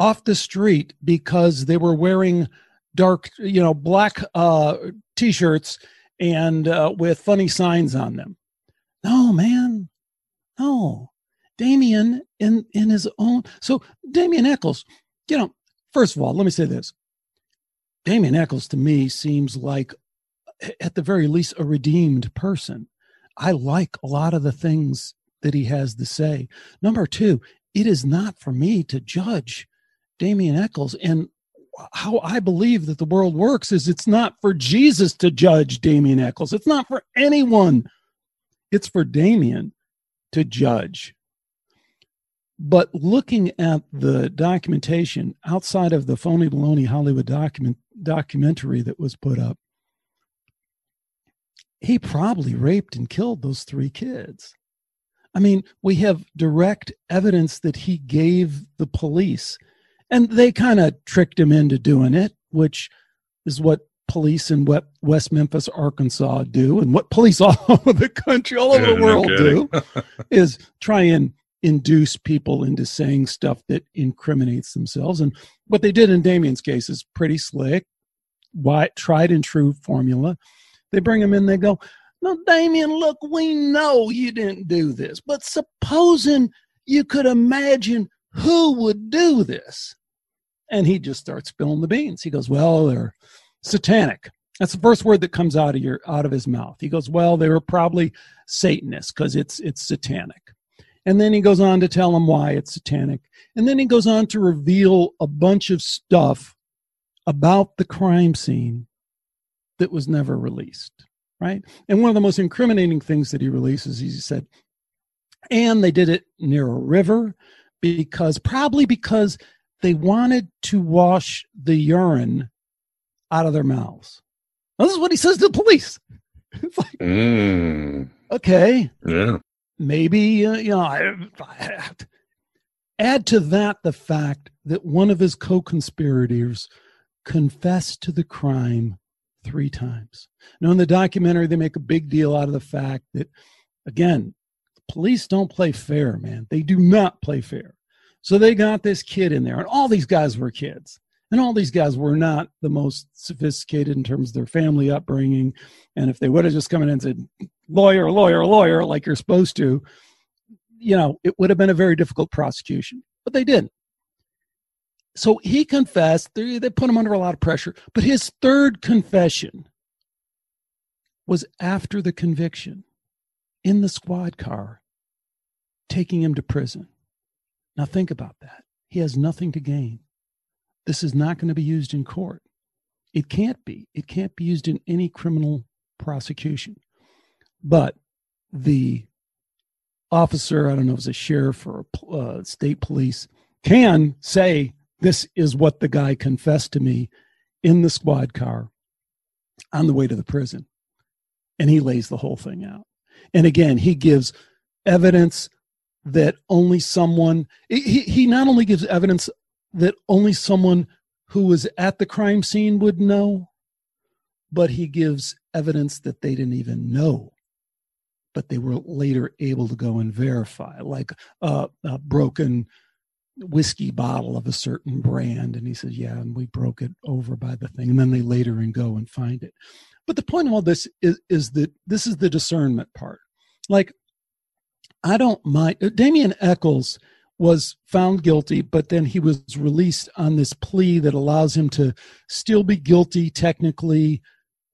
off the street because they were wearing dark, you know, black uh, t-shirts and uh, with funny signs on them. No, man, no. Damien in in his own. So Damien Echols, you know, first of all, let me say this. Damien Echols to me seems like, at the very least, a redeemed person. I like a lot of the things that he has to say. Number two, it is not for me to judge Damien Echols. And how I believe that the world works is it's not for Jesus to judge Damien Echols. It's not for anyone. It's for Damien to judge. But looking at the documentation outside of the phony baloney Hollywood document documentary that was put up, he probably raped and killed those three kids. I mean, we have direct evidence that he gave the police, and they kind of tricked him into doing it, which is what police in West Memphis, Arkansas do, and what police all over the country, all over Yeah, the world kidding. do, is try and induce people into saying stuff that incriminates themselves. And what they did in Damien's case is pretty slick, why tried and true formula. They bring him in, they go, No, Damien, look, we know you didn't do this, but supposing you could imagine who would do this. And he just starts spilling the beans. He goes, Well, they're satanic. That's the first word that comes out of your out of his mouth. He goes, Well, they were probably Satanists because it's it's satanic. And then he goes on to tell them why it's satanic. And then he goes on to reveal a bunch of stuff about the crime scene that was never released. Right. And one of the most incriminating things that he releases, is he said, and they did it near a river because probably because they wanted to wash the urine out of their mouths. Now, this is what he says to the police. It's like, Mm, okay, yeah. maybe uh, you know I, I- add to that the fact that one of his co-conspirators confessed to the crime three times now in the documentary they make a big deal out of the fact that again police don't play fair, man. They do not play fair. So they got this kid in there, and all these guys were kids. And all these guys were not the most sophisticated in terms of their family upbringing. And if they would have just come in and said, lawyer, lawyer, lawyer, like you're supposed to, you know, it would have been a very difficult prosecution. But they didn't. So he confessed. They, they put him under a lot of pressure. But his third confession was after the conviction in the squad car, taking him to prison. Now, think about that. He has nothing to gain. This is not going to be used in court. It can't be. It can't be used in any criminal prosecution. But the officer, I don't know if it's a sheriff or a uh, state police, can say, This is what the guy confessed to me in the squad car on the way to the prison. And he lays the whole thing out. And again, he gives evidence that only someone, he, he not only gives evidence that only someone who was at the crime scene would know, but he gives evidence that they didn't even know, but they were later able to go and verify, like a, a broken whiskey bottle of a certain brand. And he says, Yeah, and we broke it over by the thing. And then they later and go and find it. But the point of all this is, is that this is the discernment part. Like, I don't mind. Damien Echols was found guilty, but then he was released on this plea that allows him to still be guilty technically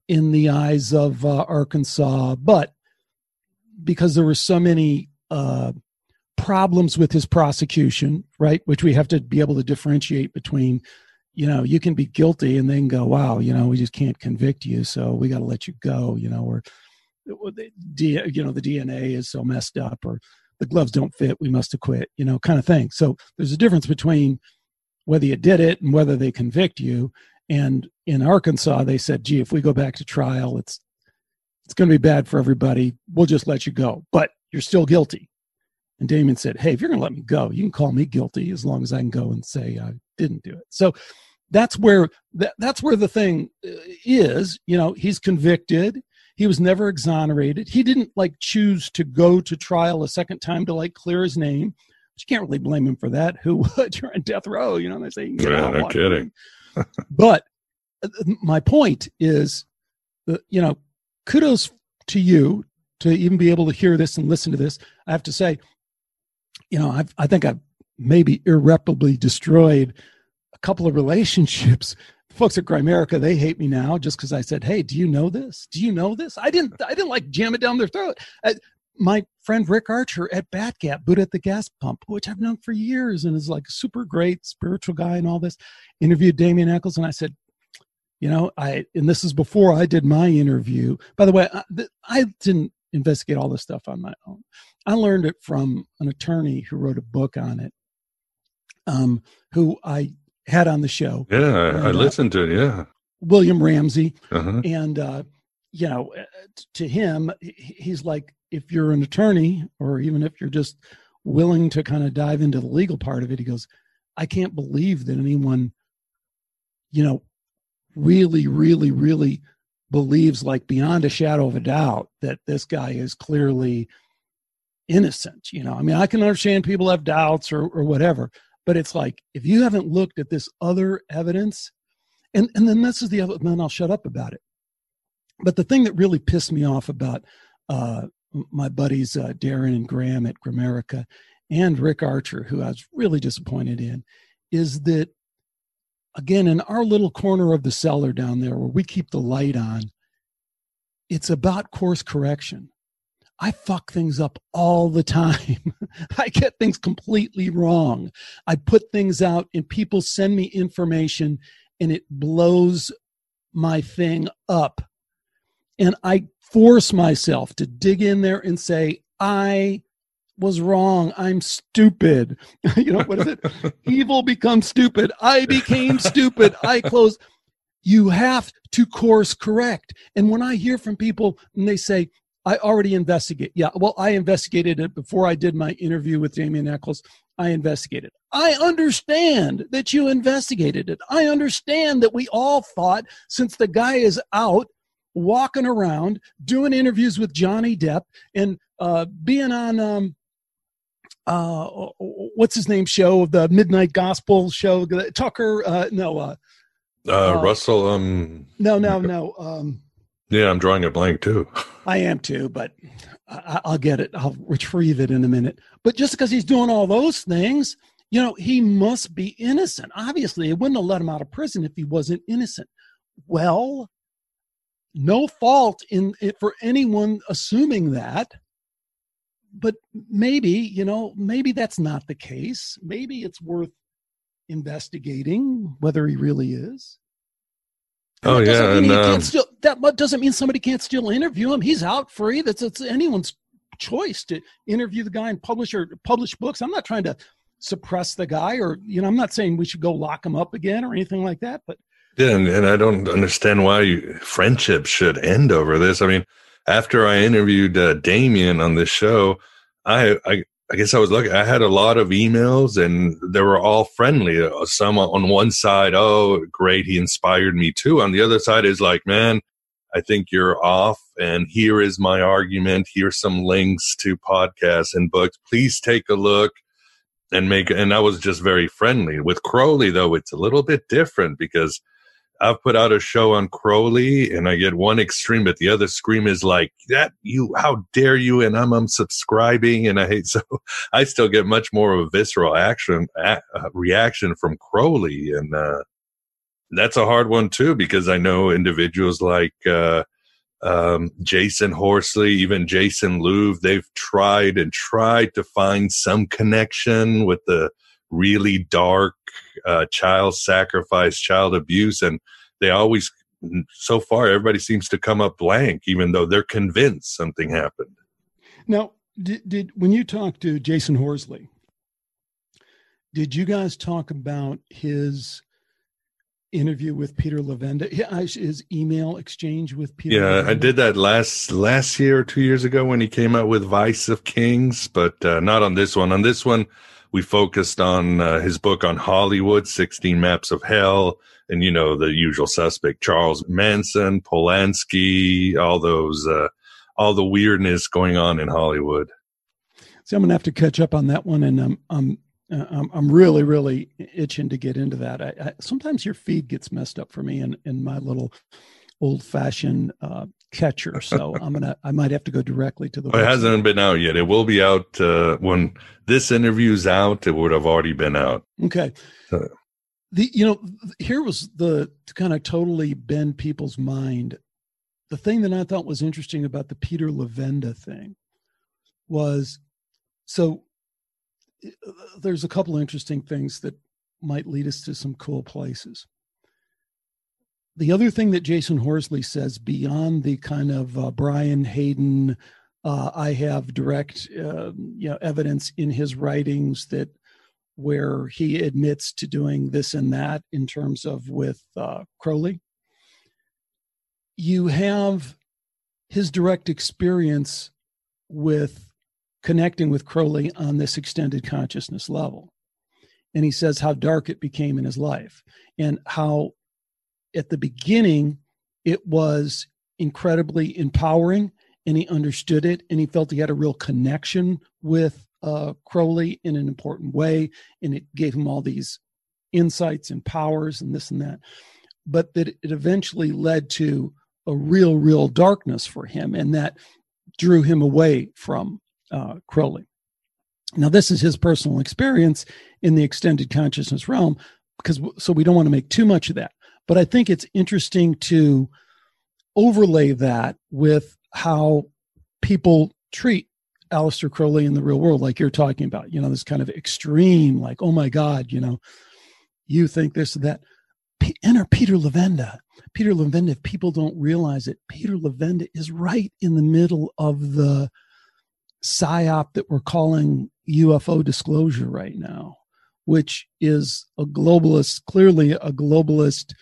in the eyes of uh, Arkansas. But because there were so many uh, problems with his prosecution, right, which we have to be able to differentiate between, you know, you can be guilty and then go, wow, you know, we just can't convict you, so we got to let you go, you know, or the, you know, the DNA is so messed up, or the gloves don't fit, we must acquit, you know, kind of thing. So there's a difference between whether you did it and whether they convict you. And in Arkansas, they said, gee, if we go back to trial, it's it's going to be bad for everybody. We'll just let you go, but you're still guilty. And Damon said, hey, if you're going to let me go, you can call me guilty as long as I can go and say I didn't do it. So that's where that, that's where the thing uh, is. You know, he's convicted he was never exonerated. He didn't like choose to go to trial a second time to like clear his name. But you can't really blame him for that. Who would? You're on death row. You know, they say, yeah, no kidding. but uh, my point is, uh, you know, kudos to you to even be able to hear this and listen to this. I have to say, you know, I've, I think I've maybe irreparably destroyed a couple of relationships folks at Grimerica, they hate me now just because I said, "Hey, do you know this? Do you know this?" I didn't. I didn't like jam it down their throat. Uh, my friend Rick Archer at Batgap, Buddha at the gas pump, which I've known for years and is like a super great spiritual guy and all this, interviewed Damien Echols, and I said, you know, I and this is before I did my interview. By the way, I, I didn't investigate all this stuff on my own. I learned it from an attorney who wrote a book on it, um, who I had on the show. Yeah, and, I uh, listened uh, to it. Yeah, William Ramsey, uh-huh. and uh, you know, uh, to him, he's like, if you're an attorney, or even if you're just willing to kind of dive into the legal part of it, he goes, I can't believe that anyone, you know, really, really, really believes like beyond a shadow of a doubt that this guy is clearly innocent you know i mean i can understand people have doubts or, or whatever but it's like if you haven't looked at this other evidence, and and then this is the other. Then I'll shut up about it. But the thing that really pissed me off about uh, my buddies uh, Darren and Graham at Grimerica and Rick Archer, who I was really disappointed in, is that again in our little corner of the cellar down there where we keep the light on, it's about course correction. I fuck things up all the time. I get things completely wrong. I put things out and people send me information and it blows my thing up. And I force myself to dig in there and say, I was wrong. I'm stupid. you know, what is it? Evil becomes stupid. I became stupid. I closed. You have to course correct. And when I hear from people and they say, I already investigate. Yeah, well, I investigated it before I did my interview with Damien Echols. I investigated. I understand that you investigated it. I understand that we all thought since the guy is out, walking around doing interviews with Johnny Depp and uh, being on um, uh, what's his name show of the Midnight Gospel show Tucker uh, no uh, uh, Russell um no no no um yeah I'm drawing a blank too. I am too but I, I'll get it. I'll retrieve it in a minute. But just because he's doing all those things you know he must be innocent. Obviously it wouldn't have let him out of prison if he wasn't innocent. Well no fault in it for anyone assuming that. But maybe you know maybe that's not the case. Maybe it's worth investigating whether he really is oh yeah and, um, still, that doesn't mean somebody can't still interview him. He's out free. That's it's anyone's choice to interview the guy and publish or publish books. I'm not trying to suppress the guy or you know i'm not saying we should go lock him up again or anything like that but yeah, and, and I don't understand why you, friendships should end over this. I mean, after I interviewed uh, Damien on this show, I, I I guess I was lucky. I had a lot of emails, and they were all friendly. Uh, some on one side, oh, great, he inspired me too. On the other side is like, man, I think you're off, and here is my argument. Here's some links to podcasts and books. Please take a look and make. And I was just very friendly with Crowley, though. It's a little bit different because I've put out a show on Crowley and I get one extreme, but the other scream is like that. You, how dare you? And I'm unsubscribing and I hate, so I still get much more of a visceral action, uh, reaction from Crowley. And, uh, that's a hard one too, because I know individuals like, uh, um, Jasun Horsley, even Jason Louv, they've tried and tried to find some connection with the really dark uh, child sacrifice, child abuse, and they always, so far, everybody seems to come up blank, even though they're convinced something happened. Now, did, did when you talked to Jasun Horsley, did you guys talk about his interview with Peter Levenda, his email exchange with Peter? Yeah, Levenda? I did that last last year or two years ago when he came out with Vice of Kings, but uh, not on this one. On this one, we focused on uh, his book on Hollywood, 16 Maps of Hell, and, you know, the usual suspect, Charles Manson, Polanski, all those, uh, all the weirdness going on in Hollywood. See, I'm going to have to catch up on that one. And um, I'm, uh, I'm, I'm really, really itching to get into that. I, I, sometimes your feed gets messed up for me in, in my little old fashioned uh, catcher. So I'm gonna I might have to go directly to the. it hasn't been out yet. It will be out uh, when this interview's out. It would have already been out. Okay. So. The you know here was the to kind of totally bend people's mind. The thing that I thought was interesting about the Peter Levenda thing was so uh, there's a couple interesting things that might lead us to some cool places the other thing that Jasun Horsley says beyond the kind of uh, Brian Hayden, uh, I have direct uh, you know evidence in his writings that where he admits to doing this and that in terms of with uh, Crowley. You have his direct experience with connecting with Crowley on this extended consciousness level. And he says how dark it became in his life and how at the beginning, it was incredibly empowering and he understood it and he felt he had a real connection with uh, Crowley in an important way. And it gave him all these insights and powers and this and that. But that it eventually led to a real, real darkness for him. And that drew him away from uh, Crowley. Now, this is his personal experience in the extended consciousness realm, because so we don't want to make too much of that. But I think it's interesting to overlay that with how people treat Aleister Crowley in the real world, like you're talking about, you know, this kind of extreme, like, oh my God, you know, you think this that. Enter Peter Levenda. Peter Levenda, if people don't realize it, Peter Levenda is right in the middle of the psyop that we're calling UFO disclosure right now, which is a globalist, clearly a globalist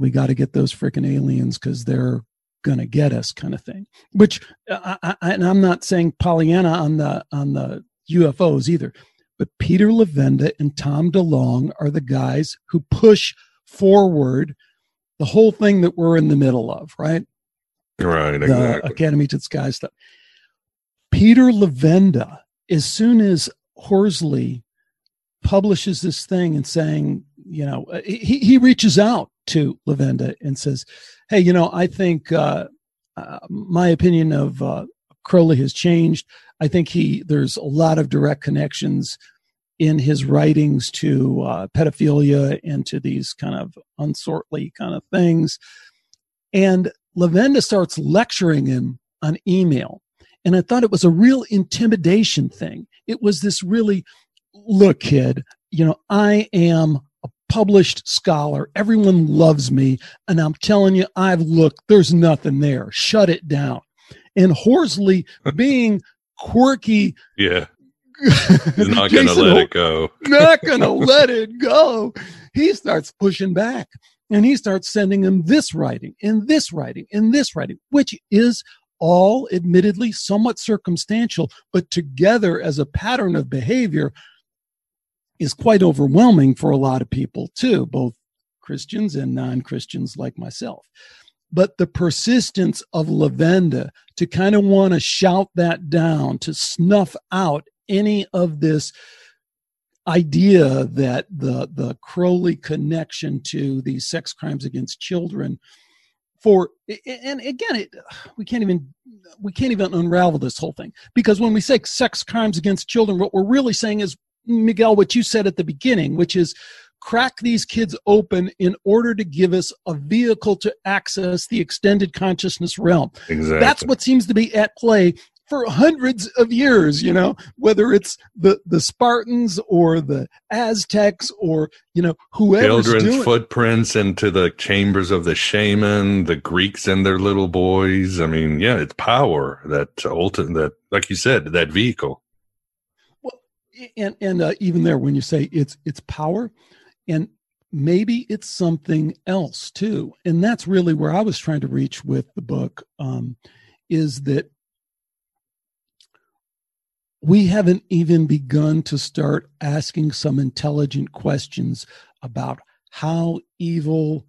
we got to get those freaking aliens because they're gonna get us kind of thing which I, I, and i'm not saying pollyanna on the on the ufos either but peter Levenda and tom DeLonge are the guys who push forward the whole thing that we're in the middle of right Right, the exactly. Academy to the Sky stuff. Peter Levenda as soon as Horsley publishes this thing and saying, you know, uh, he, he reaches out to Levenda and says, hey, you know, I think uh, uh, my opinion of uh, Crowley has changed. I think he there's a lot of direct connections in his writings to uh, pedophilia and to these kind of unsortly kind of things. And Levenda starts lecturing him on email. And I thought it was a real intimidation thing. It was this really, look, kid, you know, I am published scholar. Everyone loves me. And I'm telling you, I've looked, there's nothing there. Shut it down. And Horsley, being quirky, Yeah. He's not going to let it go. not gonna let it go. He starts pushing back and he starts sending him this writing and this writing and this writing, which is all admittedly somewhat circumstantial, but together as a pattern of behavior is quite overwhelming for a lot of people too, both Christians and non Christians like myself. But the persistence of Levenda to kind of want to shout that down, to snuff out any of this idea that the the Crowley connection to these sex crimes against children for and again it we can't even we can't even unravel this whole thing because when we say sex crimes against children what we're really saying is Miguel what you said at the beginning which is crack these kids open in order to give us a vehicle to access the extended consciousness realm Exactly. that's what seems to be at play for hundreds of years you know whether it's the the spartans or the aztecs or you know whoever's Children's doing footprints into the chambers of the shaman, the Greeks and their little boys. I mean, yeah, it's power that ultimate that, like you said, that vehicle. And and uh, even there when you say it's it's power and maybe it's something else too. And that's really where i was trying to reach with the book um, is that we haven't even begun to start asking some intelligent questions about how evil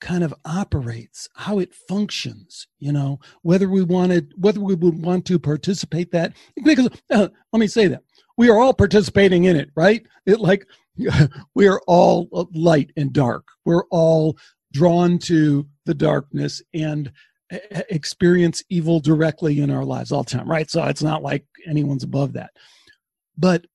kind of operates how it functions you know whether we wanted whether we would want to participate that because uh, let me say that we are all participating in it right? It like we are all light and dark. We're all drawn to the darkness and experience evil directly in our lives all the time right? So it's not like anyone's above that. But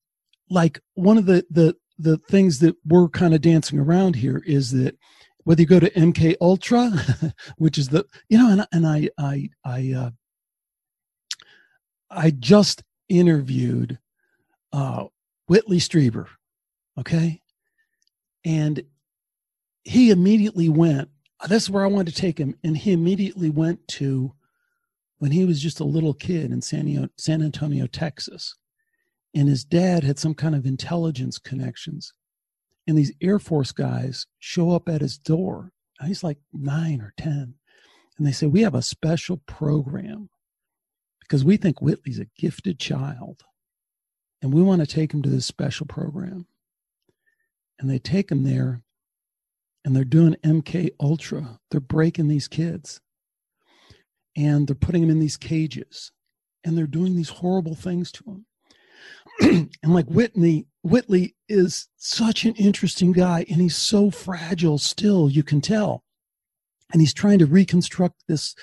like one of the the the things that we're kind of dancing around here is that whether you go to mk ultra which is the you know and, and i i i uh i just interviewed uh whitley strieber okay? And he immediately went this is where i wanted to take him and he immediately went to when he was just a little kid in san, san antonio texas and his dad had some kind of intelligence connections and these air force guys show up at his door he's like nine or ten and they say we have a special program because we think whitley's a gifted child and we want to take him to this special program and they take him there and they're doing mk ultra they're breaking these kids and they're putting them in these cages and they're doing these horrible things to them and like Whitney, Whitley is such an interesting guy, and he's so fragile still, you can tell. And he's trying to reconstruct this,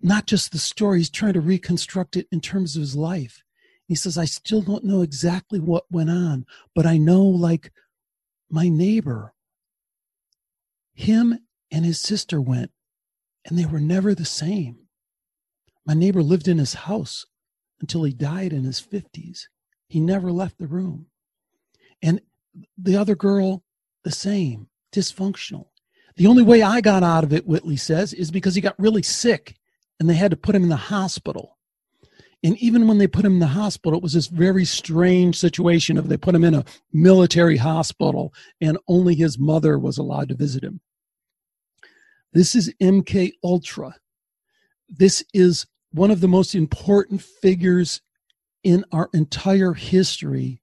not just the story, he's trying to reconstruct it in terms of his life. He says, I still don't know exactly what went on, but I know, like, my neighbor, him and his sister went, and they were never the same. My neighbor lived in his house until he died in his 50s. He never left the room. And the other girl, the same, dysfunctional. The only way I got out of it, Whitley says, is because he got really sick and they had to put him in the hospital. And even when they put him in the hospital, it was this very strange situation of they put him in a military hospital and only his mother was allowed to visit him. This is MK Ultra. This is one of the most important figures in our entire history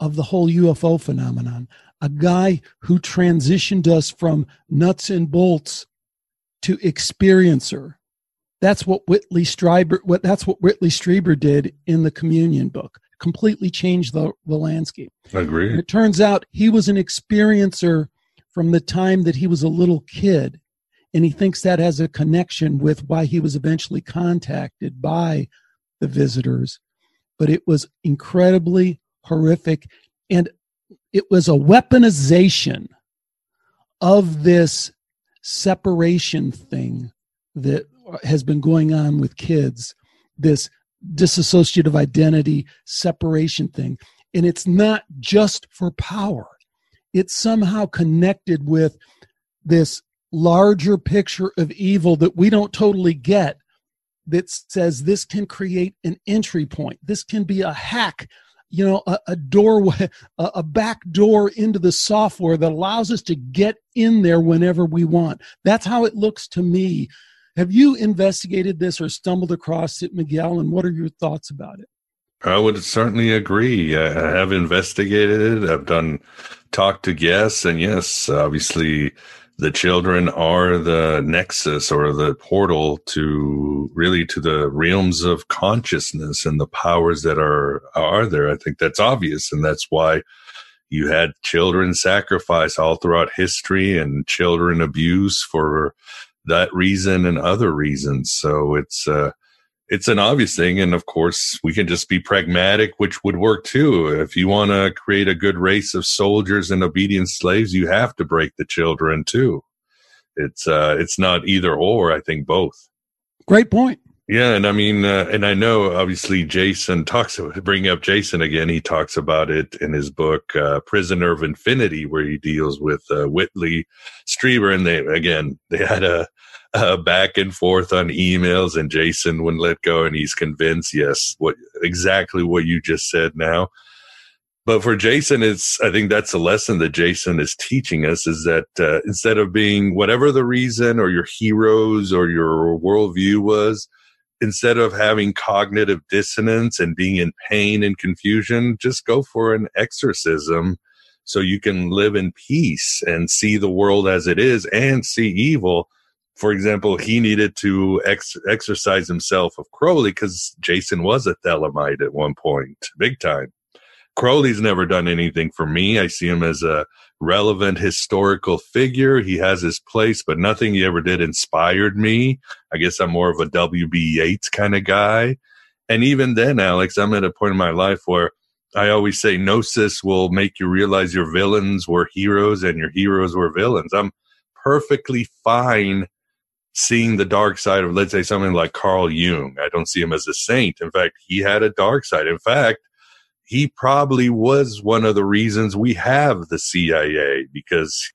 of the whole UFO phenomenon. A guy who transitioned us from nuts and bolts to experiencer That's what Whitley Strieber what that's what Whitley Strieber did in the communion book. Completely changed the, the landscape. Agree. And it turns out he was an experiencer from the time that he was a little kid. And he thinks that has a connection with why he was eventually contacted by the visitors. But it was incredibly horrific. And it was a weaponization of this separation thing that has been going on with kids, this disassociative identity separation thing. And it's not just for power, it's somehow connected with this larger picture of evil that we don't totally get that says this can create an entry point. This can be a hack, you know, a, a doorway, a, a back door into the software that allows us to get in there whenever we want. That's how it looks to me. Have you investigated this or stumbled across it, Miguel? And what are your thoughts about it? I would certainly agree. I have investigated it. I've done talk to guests, and yes, obviously, the children are the nexus or the portal to really to the realms of consciousness and the powers that are are there. I think that's obvious, and that's why you had children sacrifice all throughout history and children abuse for that reason and other reasons. So it's uh, it's an obvious thing. And of course, we can just be pragmatic, which would work too. If you want to create a good race of soldiers and obedient slaves, you have to break the children too. It's, uh, it's not either or. I think both. Great point. Yeah, and I mean, uh, and I know obviously Jasun talks bring up Jasun again. He talks about it in his book uh, "Prisoner of Infinity," where he deals with uh, Whitley Strieber, and they again they had a uh, back and forth on emails, and Jasun wouldn't let go, and he's convinced, yes, what exactly what you just said now. But for Jasun, it's I think that's a lesson that Jasun is teaching us is that uh, instead of being whatever the reason or your heroes or your worldview was, instead of having cognitive dissonance and being in pain and confusion, just go for an exorcism so you can live in peace and see the world as it is and see evil for example, he needed to ex- exercise himself of Crowley because Jasun was a Thelemite at one point, big time. Crowley's never done anything for me. I see him as a relevant historical figure. He has his place, but nothing he ever did inspired me. I guess I'm more of a W.B. Yeats kind of guy. And even then, Alex, I'm at a point in my life where I always say gnosis will make you realize your villains were heroes and your heroes were villains. I'm perfectly fine seeing the dark side of, let's say, something like Carl Jung. I don't see him as a saint. In fact, he had a dark side. In fact, he probably was one of the reasons we have the CIA because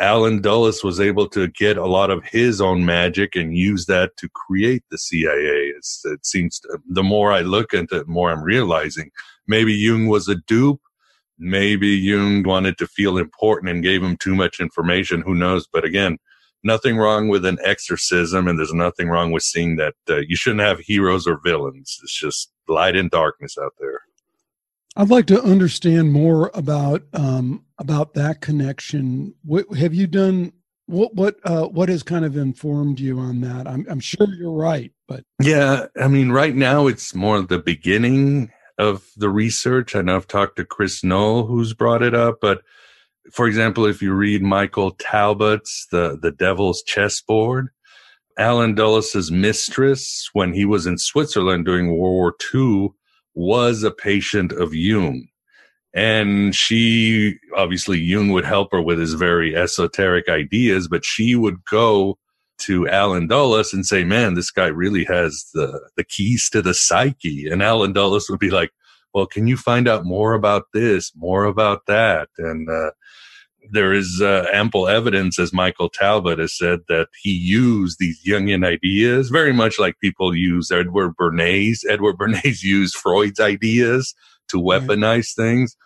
Allen Dulles was able to get a lot of his own magic and use that to create the CIA. It's, it seems the more I look into it, the more I'm realizing maybe Jung was a dupe. Maybe Jung wanted to feel important and gave him too much information. Who knows? But again, nothing wrong with an exorcism and there's nothing wrong with seeing that uh, you shouldn't have heroes or villains it's just light and darkness out there i'd like to understand more about um, about that connection. What have you done what what uh, what has kind of informed you on that? I'm, I'm sure you're right but yeah i mean right now it's more the beginning of the research. I know i've talked to chris knoll who's brought it up but for example, if you read Michael Talbot's The, the Devil's Chessboard, Allen Dulles's mistress, when he was in Switzerland during World War II, was a patient of Jung. And she, obviously, Jung would help her with his very esoteric ideas, but she would go to Allen Dulles and say, man, this guy really has the, the keys to the psyche. And Allen Dulles would be like, well, can you find out more about this, more about that? And, uh, there is uh, ample evidence, as Michael Talbot has said, that he used these Jungian ideas very much like people use Edward Bernays. Edward Bernays used Freud's ideas to weaponize things.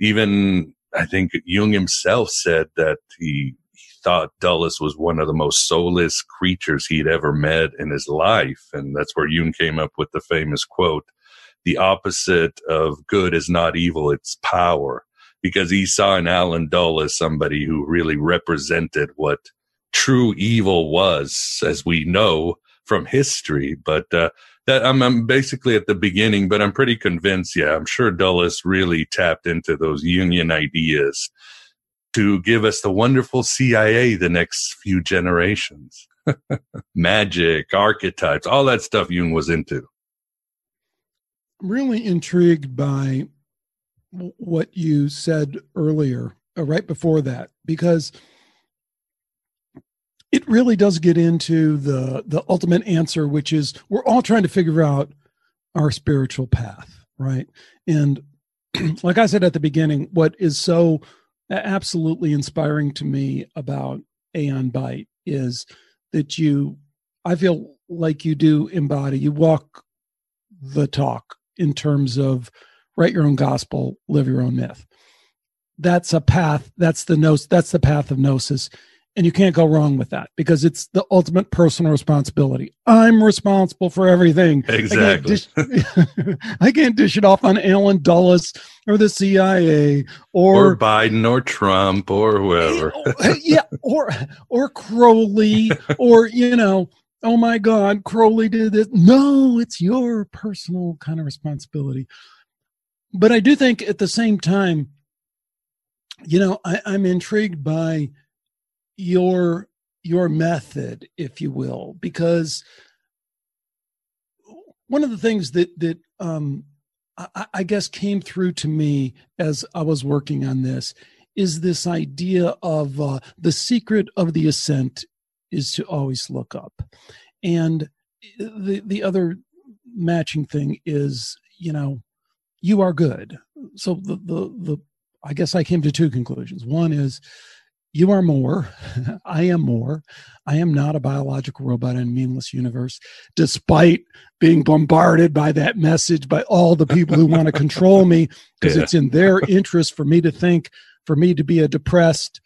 Even I think Jung himself said that he, he thought Dulles was one of the most soulless creatures he'd ever met in his life. And that's where Jung came up with the famous quote, the opposite of good is not evil, it's power because he saw in Allen Dulles somebody who really represented what true evil was, as we know from history. But uh, that I'm, I'm basically at the beginning, but I'm pretty convinced. Yeah, I'm sure Dulles really tapped into those Jungian ideas to give us the wonderful CIA the next few generations. Magic, archetypes, all that stuff Jung was into. I'm really intrigued by what you said earlier, uh, right before that, because it really does get into the the ultimate answer, which is we're all trying to figure out our spiritual path, right? And like I said at the beginning, what is so absolutely inspiring to me about Aeon Byte is that you, I feel like you do embody, you walk the talk in terms of write your own gospel, live your own myth. That's a path. That's the nos. That's the path of gnosis, and you can't go wrong with that because it's the ultimate personal responsibility. I'm responsible for everything. Exactly. I can't dish, I can't dish it off on Allen Dulles or the CIA or, or Biden or Trump or whoever. Eh, oh, eh, yeah, or or Crowley or you know oh my God, Crowley did this. No, it's your personal kind of responsibility. But I do think at the same time, you know, I, I'm intrigued by your your method, if you will, because one of the things that that um, I, I guess came through to me as I was working on this is this idea of uh, the secret of the ascent is to always look up. And the the other matching thing is, you know, you are good. So the the the I guess I came to two conclusions. One is you are more. I am more. I am not a biological robot in a meaningless universe, despite being bombarded by that message by all the people who want to control me, because yeah. it's in their interest for me to think, for me to be a depressed,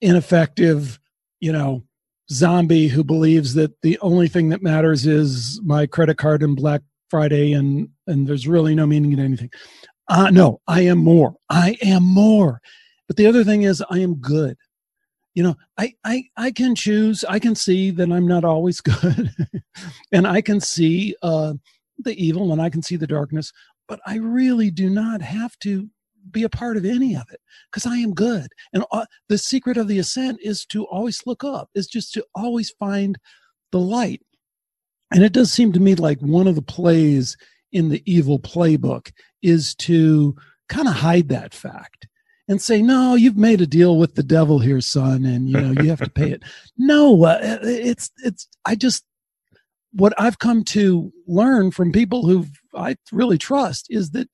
ineffective, you know, zombie who believes that the only thing that matters is my credit card and Black Friday and and there's really no meaning in anything. Uh no, I am more. I am more. But the other thing is I am good. You know, I I I can choose, I can see that I'm not always good. and I can see uh the evil and I can see the darkness, but I really do not have to be a part of any of it because I am good. And uh, the secret of the ascent is to always look up, is just to always find the light. And it does seem to me like one of the plays in the evil playbook is to kind of hide that fact and say, "No, you've made a deal with the devil here, son, and you know you have to pay it." no, uh, it's it's. I just what I've come to learn from people who I really trust is that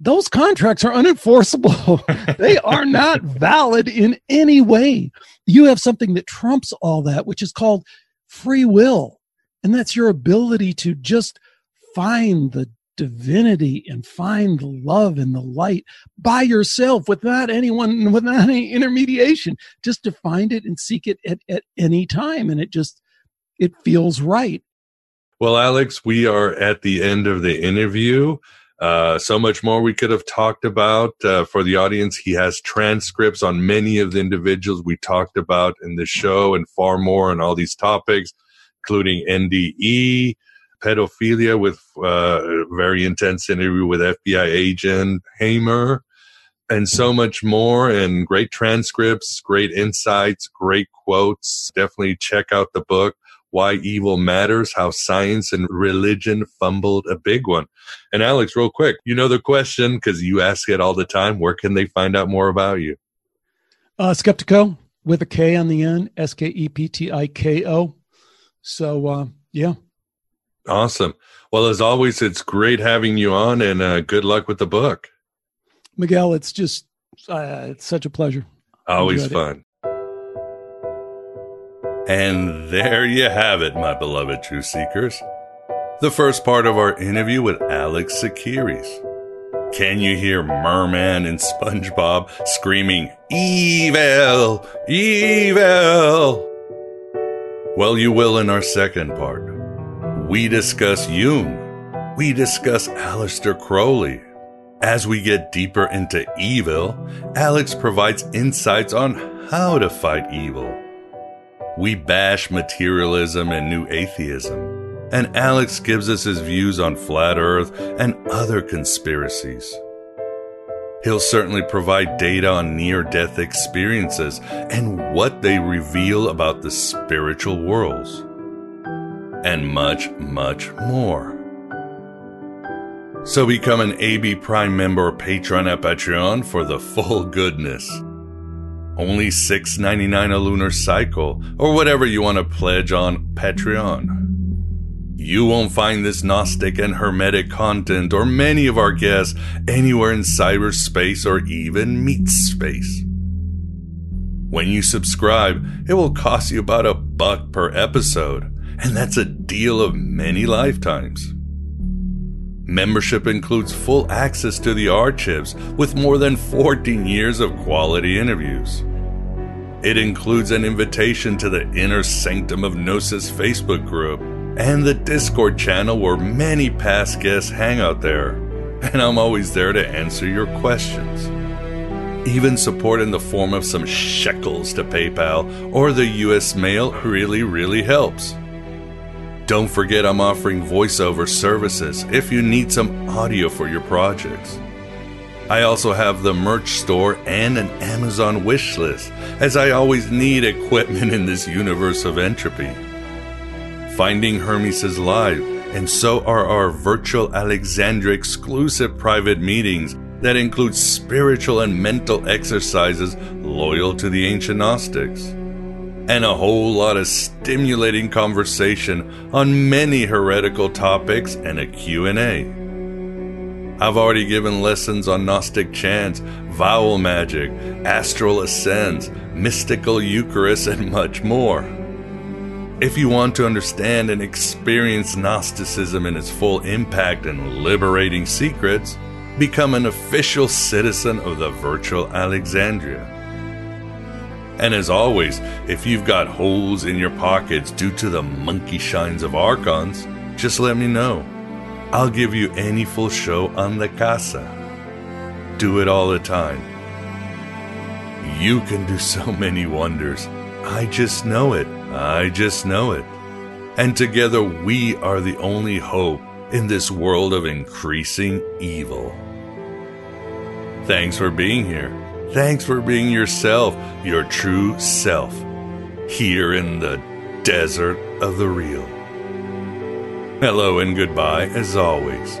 those contracts are unenforceable. they are not valid in any way. You have something that trumps all that, which is called free will. And that's your ability to just find the divinity and find the love and the light by yourself without anyone, without any intermediation, just to find it and seek it at, at any time. And it just, it feels right. Well, Alex, we are at the end of the interview. Uh, so much more we could have talked about uh, for the audience. He has transcripts on many of the individuals we talked about in the show and far more on all these topics, including NDE, pedophilia with uh, a very intense interview with FBI agent Hamer, and so much more, and great transcripts, great insights, great quotes. Definitely check out the book. Why Evil Matters, How Science and Religion Fumbled a Big One. And Alex, real quick, you know the question because you ask it all the time. Where can they find out more about you? Uh, Skeptiko with a K on the end, S K E P T I K O. So, uh, yeah. Awesome. Well, as always, it's great having you on and uh, good luck with the book. Miguel, it's just, uh, it's such a pleasure. Always fun. It. And there you have it, my beloved truth seekers. The first part of our interview with Alex Tsakiris. Can you hear Merman and SpongeBob screaming, Evil! Evil! Well, you will in our second part. We discuss Jung. We discuss Aleister Crowley. As we get deeper into evil, Alex provides insights on how to fight evil. we bash materialism and new atheism, and Alex gives us his views on flat earth and other conspiracies. He'll certainly provide data on near death experiences and what they reveal about the spiritual worlds. And much, much more. So become an AB Prime member or patron at Patreon for the full goodness. Only $6.99 a lunar cycle, or whatever you want to pledge on Patreon. You won't find this Gnostic and Hermetic content or many of our guests anywhere in cyberspace or even meat space. When you subscribe, it will cost you about a buck per episode, and that's a deal of many lifetimes. Membership includes full access to the archives with more than 14 years of quality interviews. It includes an invitation to the Inner Sanctum of Gnosis Facebook group and the Discord channel where many past guests hang out there, and I'm always there to answer your questions. Even support in the form of some shekels to PayPal or the US mail really, really helps. Don't forget I'm offering voiceover services if you need some audio for your projects. I also have the merch store and an Amazon wish list, as I always need equipment in this universe of entropy. Finding Hermes is live, and so are our virtual Alexandria exclusive private meetings that include spiritual and mental exercises loyal to the ancient Gnostics. And a whole lot of stimulating conversation on many heretical topics and a Q&A. I've already given lessons on Gnostic chants, vowel magic, astral ascends, mystical Eucharist, and much more. If you want to understand and experience Gnosticism in its full impact and liberating secrets, become an official citizen of the virtual Alexandria. And as always, if you've got holes in your pockets due to the monkey shines of archons, just let me know. I'll give you any full show on the casa. Do it all the time. You can do so many wonders. I just know it. I just know it. And together we are the only hope in this world of increasing evil. Thanks for being here. Thanks for being yourself, your true self, here in the desert of the real. Hello and goodbye, as always.